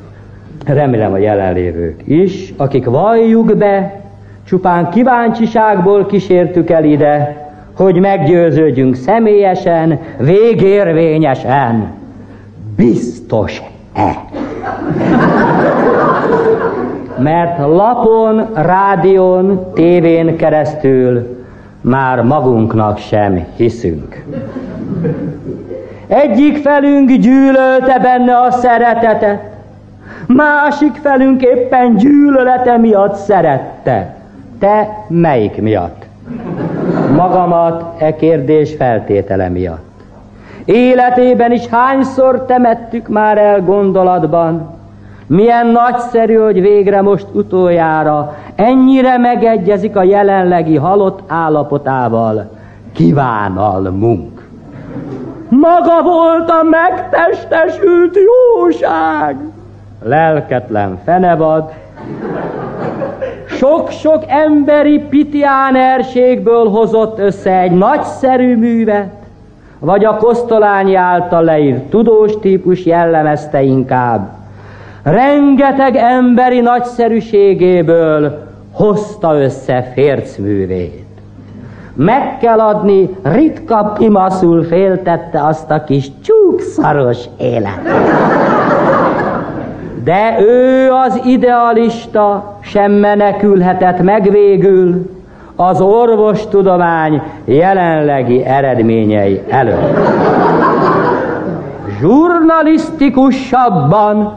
Remélem a jelenlévők is, akik valljuk be, csupán kíváncsiságból kísértük el ide, hogy meggyőződjünk személyesen, végérvényesen. Biztos-e? Mert lapon, rádión, tévén keresztül már magunknak sem hiszünk. Egyik felünk gyűlölte benne a szeretetet, másik felünk éppen gyűlölete miatt szerette. Te melyik miatt? Magamat e kérdés feltétele miatt. Életében is hányszor temettük már el gondolatban, milyen nagyszerű, hogy végre most utoljára ennyire megegyezik a jelenlegi halott állapotával. Kívánalmunk. Maga volt a megtestesült jóság. Lelketlen fenevad, sok-sok emberi pitiánerségből hozott össze egy nagyszerű művet, vagy a Kosztolányi által leírt tudós típus jellemezte inkább. Rengeteg emberi nagyszerűségéből hozta össze fércművét. Meg kell adni, ritka pimaszul féltette azt a kis csúkszaros élet. De ő az idealista sem menekülhetett meg végül az orvostudomány jelenlegi eredményei előtt. Zsurnalisztikusabban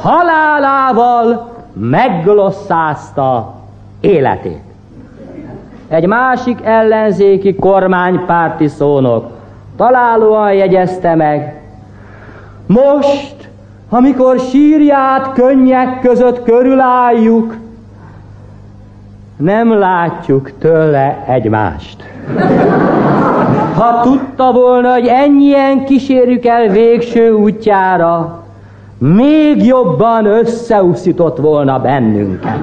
halálával megglosszázta életét. Egy másik ellenzéki kormánypárti szónok találóan jegyezte meg, most, amikor sírját könnyek között körülálljuk, nem látjuk tőle egymást. Ha tudta volna, hogy ennyien kísérjük el végső útjára, még jobban összeúszított volna bennünket.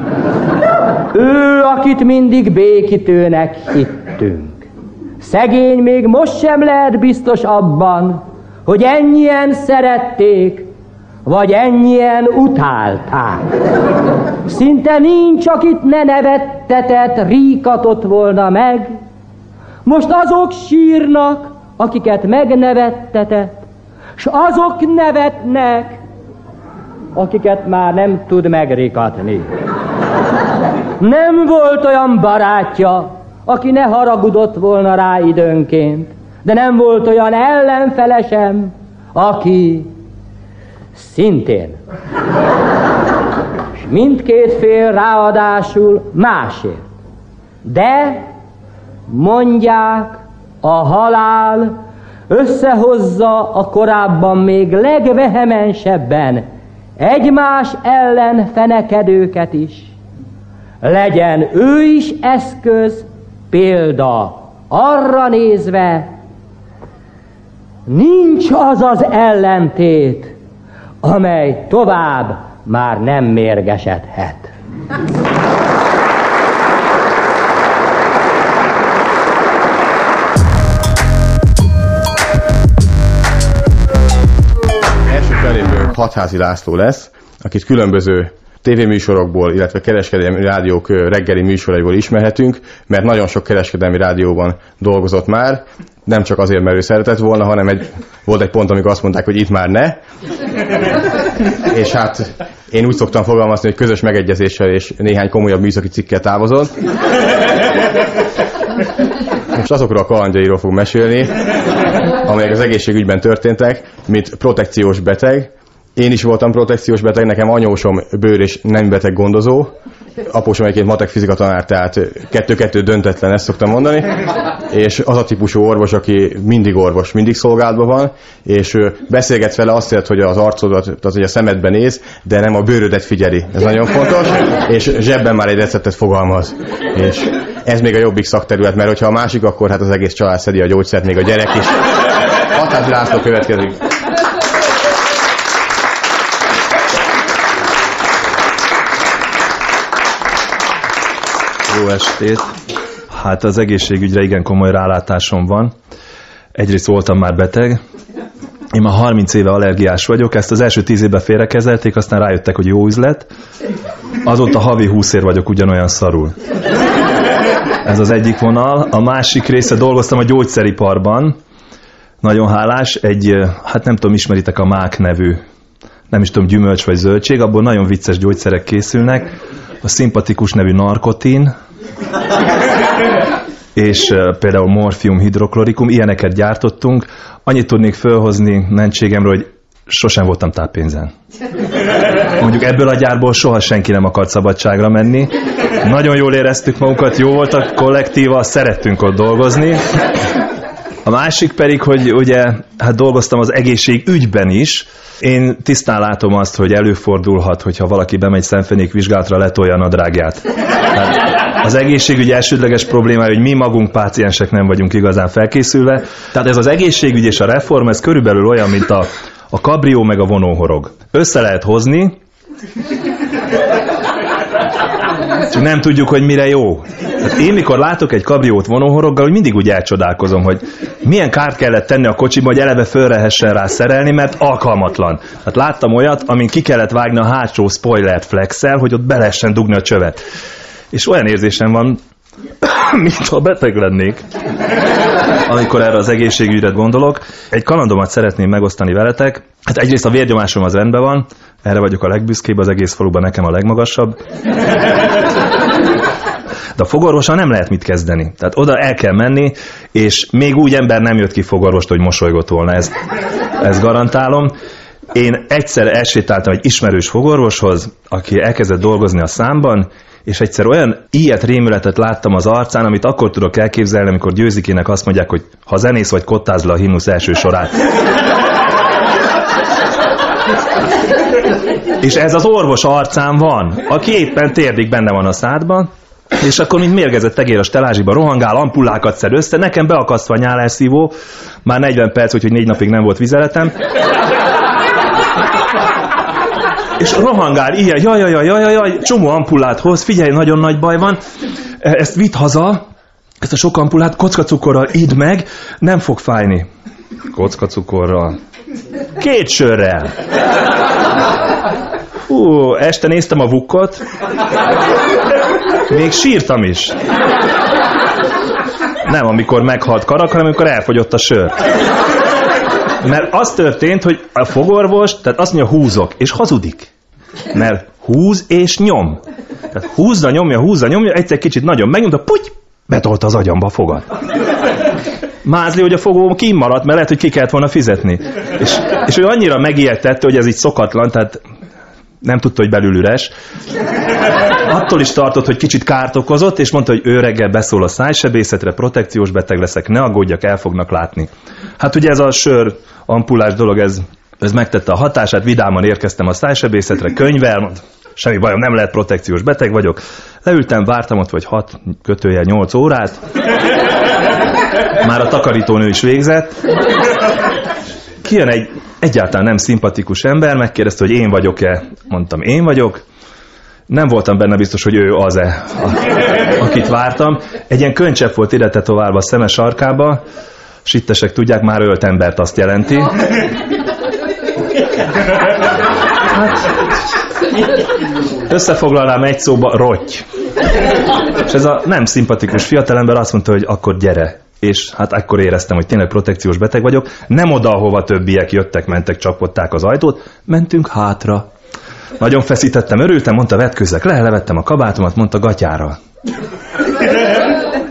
Ő, akit mindig békítőnek hittünk. Szegény még most sem lehet biztos abban, hogy ennyien szerették, vagy ennyien utálták. Szinte nincs, akit ne nevettetett, ríkatott volna meg. Most azok sírnak, akiket megnevettetett, s azok nevetnek, akiket már nem tud megrikatni. Nem volt olyan barátja, aki ne haragudott volna rá időnként, de nem volt olyan ellenfele sem, aki szintén. És mindkét fél ráadásul másért. De mondják, a halál összehozza a korábban még legvehemensebben egymás ellen fenekedőket is. Legyen ő is eszköz, példa arra nézve, nincs az az ellentét, amely tovább már nem mérgesedhet. Első felépő Hatházi László lesz, akit különböző tévéműsorokból, illetve kereskedelmi rádiók reggeli műsoraiból ismerhetünk, mert nagyon sok kereskedelmi rádióban dolgozott már, nem csak azért, mert ő szeretett volna, hanem egy, volt egy pont, amikor azt mondták, hogy itt már ne. És hát én úgy szoktam fogalmazni, hogy közös megegyezéssel és néhány komolyabb műszaki cikkel távozott. Most azokról a kalandjairól fog mesélni, amelyek az egészségügyben történtek, mint protekciós beteg, én is voltam protekciós beteg, nekem anyósom bőr és nem beteg gondozó. Apósom egyébként matek fizika tanár, tehát kettő-kettő döntetlen, ezt szoktam mondani. És az a típusú orvos, aki mindig orvos, mindig szolgálatban van, és beszélgetsz vele azt jelenti, hogy az arcodat, az, hogy a szemedben néz, de nem a bőrödet figyeli. Ez nagyon fontos. És zsebben már egy receptet fogalmaz. És ez még a jobbik szakterület, mert hogyha a másik, akkor hát az egész család szedi a gyógyszert, még a gyerek is. Hatás László következik. Jó estét! Hát az egészségügyre igen komoly rálátásom van. Egyrészt voltam már beteg, én már 30 éve allergiás vagyok, ezt az első 10 évben félrekezelték, aztán rájöttek, hogy jó üzlet. Azóta havi 20 ér vagyok ugyanolyan szarul. Ez az egyik vonal. A másik része dolgoztam a gyógyszeriparban. Nagyon hálás. Egy, hát nem tudom, ismeritek a mák nevű, nem is tudom, gyümölcs vagy zöldség, abból nagyon vicces gyógyszerek készülnek. A szimpatikus nevű narkotin, és például morfium, hidroklorikum, ilyeneket gyártottunk. Annyit tudnék fölhozni mentségemről, hogy sosem voltam táppénzen. Mondjuk ebből a gyárból soha senki nem akart szabadságra menni. Nagyon jól éreztük magunkat, jó volt a kollektíva, szerettünk ott dolgozni. A másik pedig, hogy ugye hát dolgoztam az egészségügyben is, én tisztán látom azt, hogy előfordulhat, hogyha valaki bemegy szemfenék vizsgálatra, letolja a nadrágját. Hát, Az egészségügy elsődleges problémája, hogy mi magunk páciensek nem vagyunk igazán felkészülve. Tehát ez az egészségügy és a reform, ez körülbelül olyan, mint a, a kabrió meg a vonóhorog. Össze lehet hozni, csak nem tudjuk, hogy mire jó. Hát én mikor látok egy kabriót vonóhoroggal, hogy mindig úgy elcsodálkozom, hogy milyen kárt kellett tenni a kocsiba, hogy eleve fölrehessen rá szerelni, mert alkalmatlan. Hát láttam olyat, amin ki kellett vágni a hátsó spoilert flexel, hogy ott be lehessen dugni a csövet. És olyan érzésem van, mintha beteg lennék. Amikor erre az egészségügyre gondolok, egy kalandomat szeretném megosztani veletek. Hát egyrészt a vérnyomásom az rendben van, erre vagyok a legbüszkébb, az egész faluban nekem a legmagasabb. De a fogorvossal nem lehet mit kezdeni. Tehát oda el kell menni, és még úgy ember nem jött ki fogorvost, hogy mosolygott volna. Ezt, ezt garantálom. Én egyszer elsétáltam egy ismerős fogorvoshoz, aki elkezdett dolgozni a számban, és egyszer olyan ilyet rémületet láttam az arcán, amit akkor tudok elképzelni, amikor győzikének azt mondják, hogy ha zenész vagy, kottázd le a himnusz első sorát. És ez az orvos arcán van, aki éppen térdig benne van a szádban, és akkor, mint mérgezett tegér a stelázsiba rohangál, ampullákat szed össze, nekem beakasztva a nyálelszívó, már 40 perc, úgyhogy négy napig nem volt vizeletem. És rohangál, ilyen, jaj, jaj, jaj, jaj, jaj, csomó ampullát hoz, figyelj, nagyon nagy baj van, ezt vitt haza, ezt a sok ampullát kockacukorral idd meg, nem fog fájni. Kockacukorral. Két sörrel. Hú, este néztem a vukkot, még sírtam is. Nem amikor meghalt karak, hanem amikor elfogyott a sör. Mert az történt, hogy a fogorvos, tehát azt mondja húzok, és hazudik. Mert húz és nyom. Tehát húzza, nyomja, húzza, nyomja, egyszer kicsit nagyon megnyomta, puty, betolta az agyamba a fogad. Mázli, hogy a fogó kimaradt, mert lehet, hogy ki kellett volna fizetni. És, és ő annyira megijedtette, hogy ez így szokatlan, tehát nem tudta, hogy belül üres. Attól is tartott, hogy kicsit kárt okozott, és mondta, hogy ő reggel beszól a szájsebészetre, protekciós beteg leszek, ne aggódjak, el fognak látni. Hát ugye ez a sör ampullás dolog, ez, ez megtette a hatását, vidáman érkeztem a szájsebészetre, könyvel, semmi bajom, nem lehet protekciós beteg vagyok. Leültem, vártam ott vagy 6 kötője 8 órát. Már a takarítónő is végzett. Kijön egy egyáltalán nem szimpatikus ember, megkérdezte, hogy én vagyok-e. Mondtam, én vagyok. Nem voltam benne biztos, hogy ő az-e, akit vártam. Egy ilyen könycsepp volt ide tetoválva a szeme sarkába. Sittesek tudják, már ölt embert azt jelenti. Hát, összefoglalnám egy szóba, rotty. És ez a nem szimpatikus fiatalember azt mondta, hogy akkor gyere. És hát akkor éreztem, hogy tényleg protekciós beteg vagyok. Nem oda, ahova többiek jöttek, mentek, csapkodták az ajtót, mentünk hátra. Nagyon feszítettem, örültem, mondta, vetkőzzek le, levettem a kabátomat, mondta gatyára.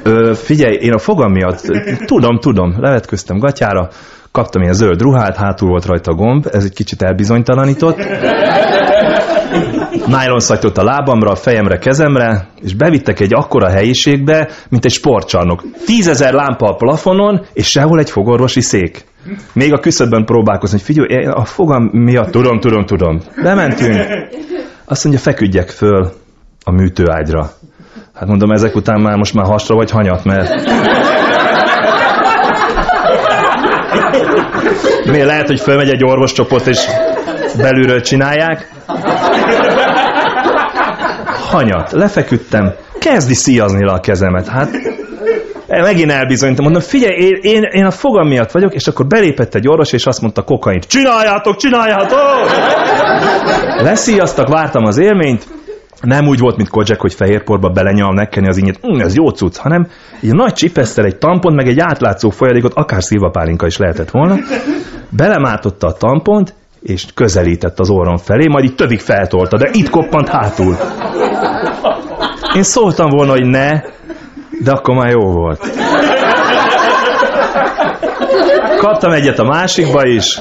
Ö, figyelj, én a fogam miatt, tudom, tudom, levetköztem gatyára, kaptam ilyen zöld ruhát, hátul volt rajta gomb, ez egy kicsit elbizonytalanított. Nylon szajtott a lábamra, a fejemre, kezemre, és bevittek egy akkora helyiségbe, mint egy sportcsarnok. Tízezer lámpa a plafonon, és sehol egy fogorvosi szék. Még a küszöbben próbálkozni, hogy figyelj, a fogam miatt, tudom, tudom, tudom. Bementünk. Azt mondja, feküdjek föl a műtőágyra. Hát mondom, ezek után már most már hasra vagy hanyat, mert... Miért lehet, hogy fölmegy egy orvoscsoport, és belülről csinálják? Hanyat, lefeküdtem, kezdi szíjazni le a kezemet. Hát megint elbizonyítom, mondom, figyelj, én, én, én a fogam miatt vagyok, és akkor belépett egy orvos, és azt mondta kokain, csináljátok, csináljátok! Leszíjaztak, vártam az élményt, nem úgy volt, mint Kojak, hogy fehérporba belenyal, megkenni az ínyét, mm, ez jó cucc, hanem egy nagy csipesztel, egy tampont, meg egy átlátszó folyadékot, akár szilvapálinka is lehetett volna. Belemártotta a tampont, és közelített az orrom felé, majd így többig feltolta, de itt koppant hátul. Én szóltam volna, hogy ne, de akkor már jó volt. Kaptam egyet a másikba is.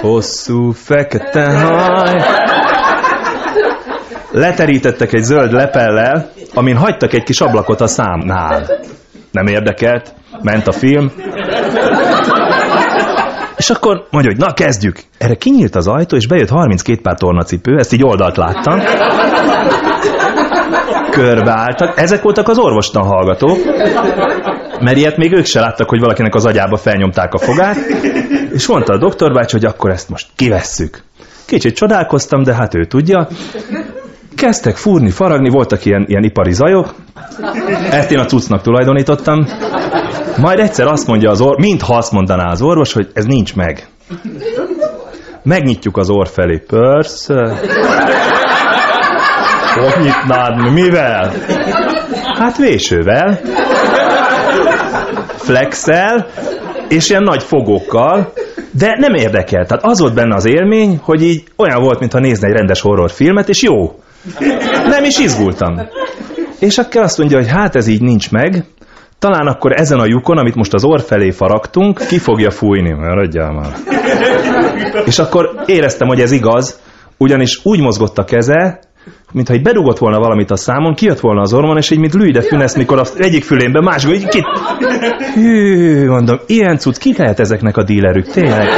Hosszú, fekete haj. Leterítettek egy zöld lepellel, amin hagytak egy kis ablakot a számnál. Nem érdekelt, ment a film. És akkor mondja, hogy na kezdjük. Erre kinyílt az ajtó, és bejött 32 pár tornacipő, ezt így oldalt láttam. körbeálltak. Ezek voltak az orvostan hallgatók, mert ilyet még ők se láttak, hogy valakinek az agyába felnyomták a fogát, és mondta a doktorbács, hogy akkor ezt most kivesszük. Kicsit csodálkoztam, de hát ő tudja. Kezdtek fúrni, faragni, voltak ilyen, ilyen ipari zajok. Ezt én a cuccnak tulajdonítottam. Majd egyszer azt mondja az orvos, mintha azt mondaná az orvos, hogy ez nincs meg. Megnyitjuk az orr felé. Persze. Hogy nyitnád? Mivel? Hát vésővel. Flexel, és ilyen nagy fogókkal, de nem érdekel. Tehát az volt benne az élmény, hogy így olyan volt, mintha nézne egy rendes horrorfilmet, és jó. Nem is izgultam. És akkor azt mondja, hogy hát ez így nincs meg, talán akkor ezen a lyukon, amit most az orr felé faragtunk, ki fogja fújni. Maradjál már. És akkor éreztem, hogy ez igaz, ugyanis úgy mozgott a keze, mintha egy bedugott volna valamit a számon, kijött volna az ormon, és így, mint Louis de Funesz, mikor az egyik fülénbe, másik, így ki... Hű, mondom, ilyen cucc, ki lehet ezeknek a dílerük, tényleg?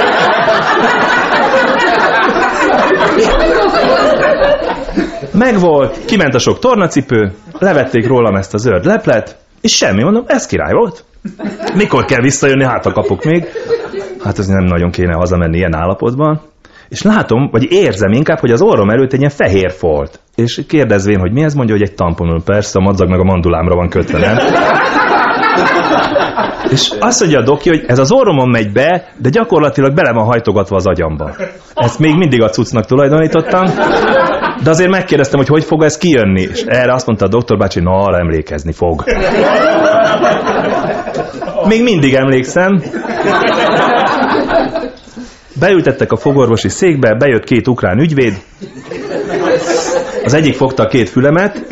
Megvolt, kiment a sok tornacipő, levették rólam ezt a zöld leplet, és semmi, mondom, ez király volt. Mikor kell visszajönni, hát a kapok még. Hát az nem nagyon kéne hazamenni ilyen állapotban. És látom, vagy érzem inkább, hogy az orrom előtt egy ilyen fehér folt. És kérdezvén, hogy mi ez, mondja, hogy egy tamponul, persze, a madzag meg a mandulámra van kötve, nem? És azt mondja a doki, hogy ez az orromon megy be, de gyakorlatilag bele van hajtogatva az agyamba. Ezt még mindig a cuccnak tulajdonítottam, de azért megkérdeztem, hogy hogy fog ez kijönni, és erre azt mondta a doktor bácsi, na, arra emlékezni fog. Még mindig emlékszem. Beültettek a fogorvosi székbe, bejött két ukrán ügyvéd, az egyik fogta a két fülemet,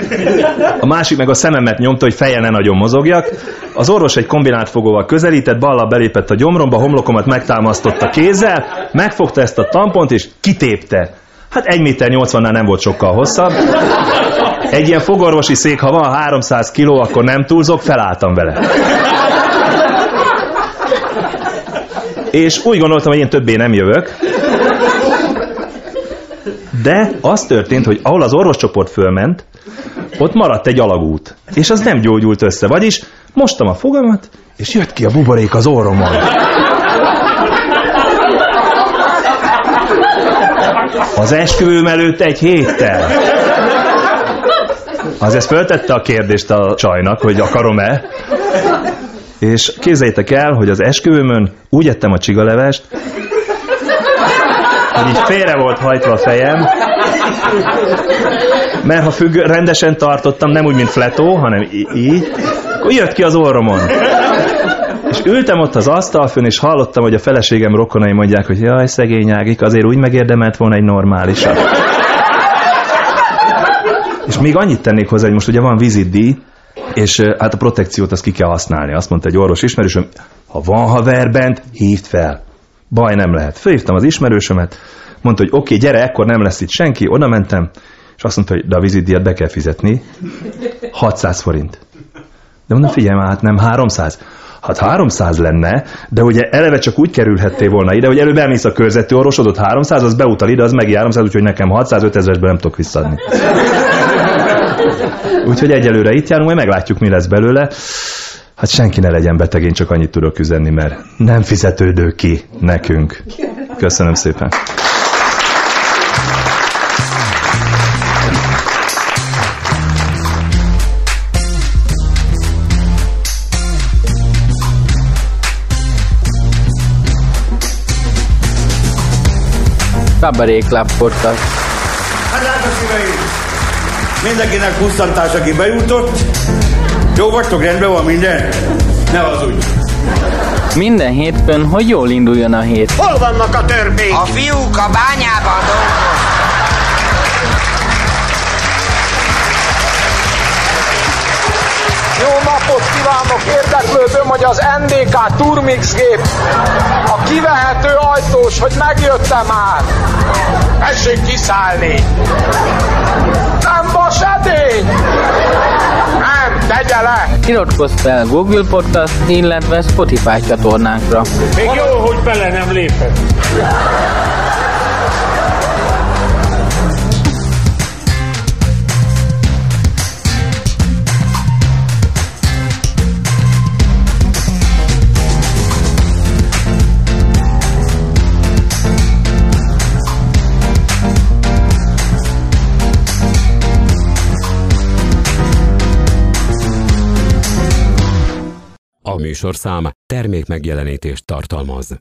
a másik meg a szememet nyomta, hogy feje ne nagyon mozogjak. Az orvos egy kombinált fogóval közelített, balla belépett a gyomromba, homlokomat megtámasztotta kézzel, megfogta ezt a tampont és kitépte. Hát 1 méter 80-nál nem volt sokkal hosszabb. Egy ilyen fogorvosi szék, ha van 300 kiló, akkor nem túlzok, felálltam vele. És úgy gondoltam, hogy én többé nem jövök. De az történt, hogy ahol az orvoscsoport fölment, ott maradt egy alagút. És az nem gyógyult össze. Vagyis mostam a fogamat, és jött ki a buborék az orromon. Az esküvőm előtt egy héttel. Az ezt föltette a kérdést a csajnak, hogy akarom-e. És képzeljétek el, hogy az esküvőmön úgy ettem a csigalevest, hogy így félre volt hajtva a fejem, mert ha függ, rendesen tartottam, nem úgy, mint fletó, hanem így, akkor jött ki az orromon. És ültem ott az asztalfőn, és hallottam, hogy a feleségem rokonai mondják, hogy jaj, szegény Ágik, azért úgy megérdemelt volna egy normálisat. És még annyit tennék hozzá, hogy most ugye van vizitdíj, és hát a protekciót azt ki kell használni. Azt mondta egy orvos ismerősöm, ha van haver bent, hívd fel. Baj nem lehet. Fölhívtam az ismerősömet, mondta, hogy oké, okay, gyere, ekkor nem lesz itt senki, oda mentem, és azt mondta, hogy de a vizitdíjat be kell fizetni. 600 forint. De mondom, figyelj már, hát nem 300. Hát 300 lenne, de ugye eleve csak úgy kerülhettél volna ide, hogy előbb elmész a körzeti orvosodot 300, az beutal ide, az meg 300, úgyhogy nekem 600 ezresből nem tudok visszadni. Úgyhogy egyelőre itt járunk, majd meglátjuk, mi lesz belőle. Hát senki ne legyen beteg, én csak annyit tudok üzenni, mert nem fizetődő ki nekünk. Köszönöm szépen. Kabaré Club Podcast. Hát drága szíveim! Mindenkinek pusztantás, aki bejutott. Jó vagytok, rendben van minden? Ne az úgy. Minden hétfőn, hogy jól induljon a hét. Hol vannak a törpék? A fiúk a bányában dolgoznak. Jó napot kívánok! Érdeklődöm, hogy az NDK Turmix gép a kivehető ajtós, hogy megjött-e már? Tessék kiszállni! Nem vas edény! Nem, tegye le! Iratkozz fel Google Podcast, illetve Spotify csatornánkra. Még jó, hogy bele nem lépett. Műsorszám termék megjelenítést tartalmaz.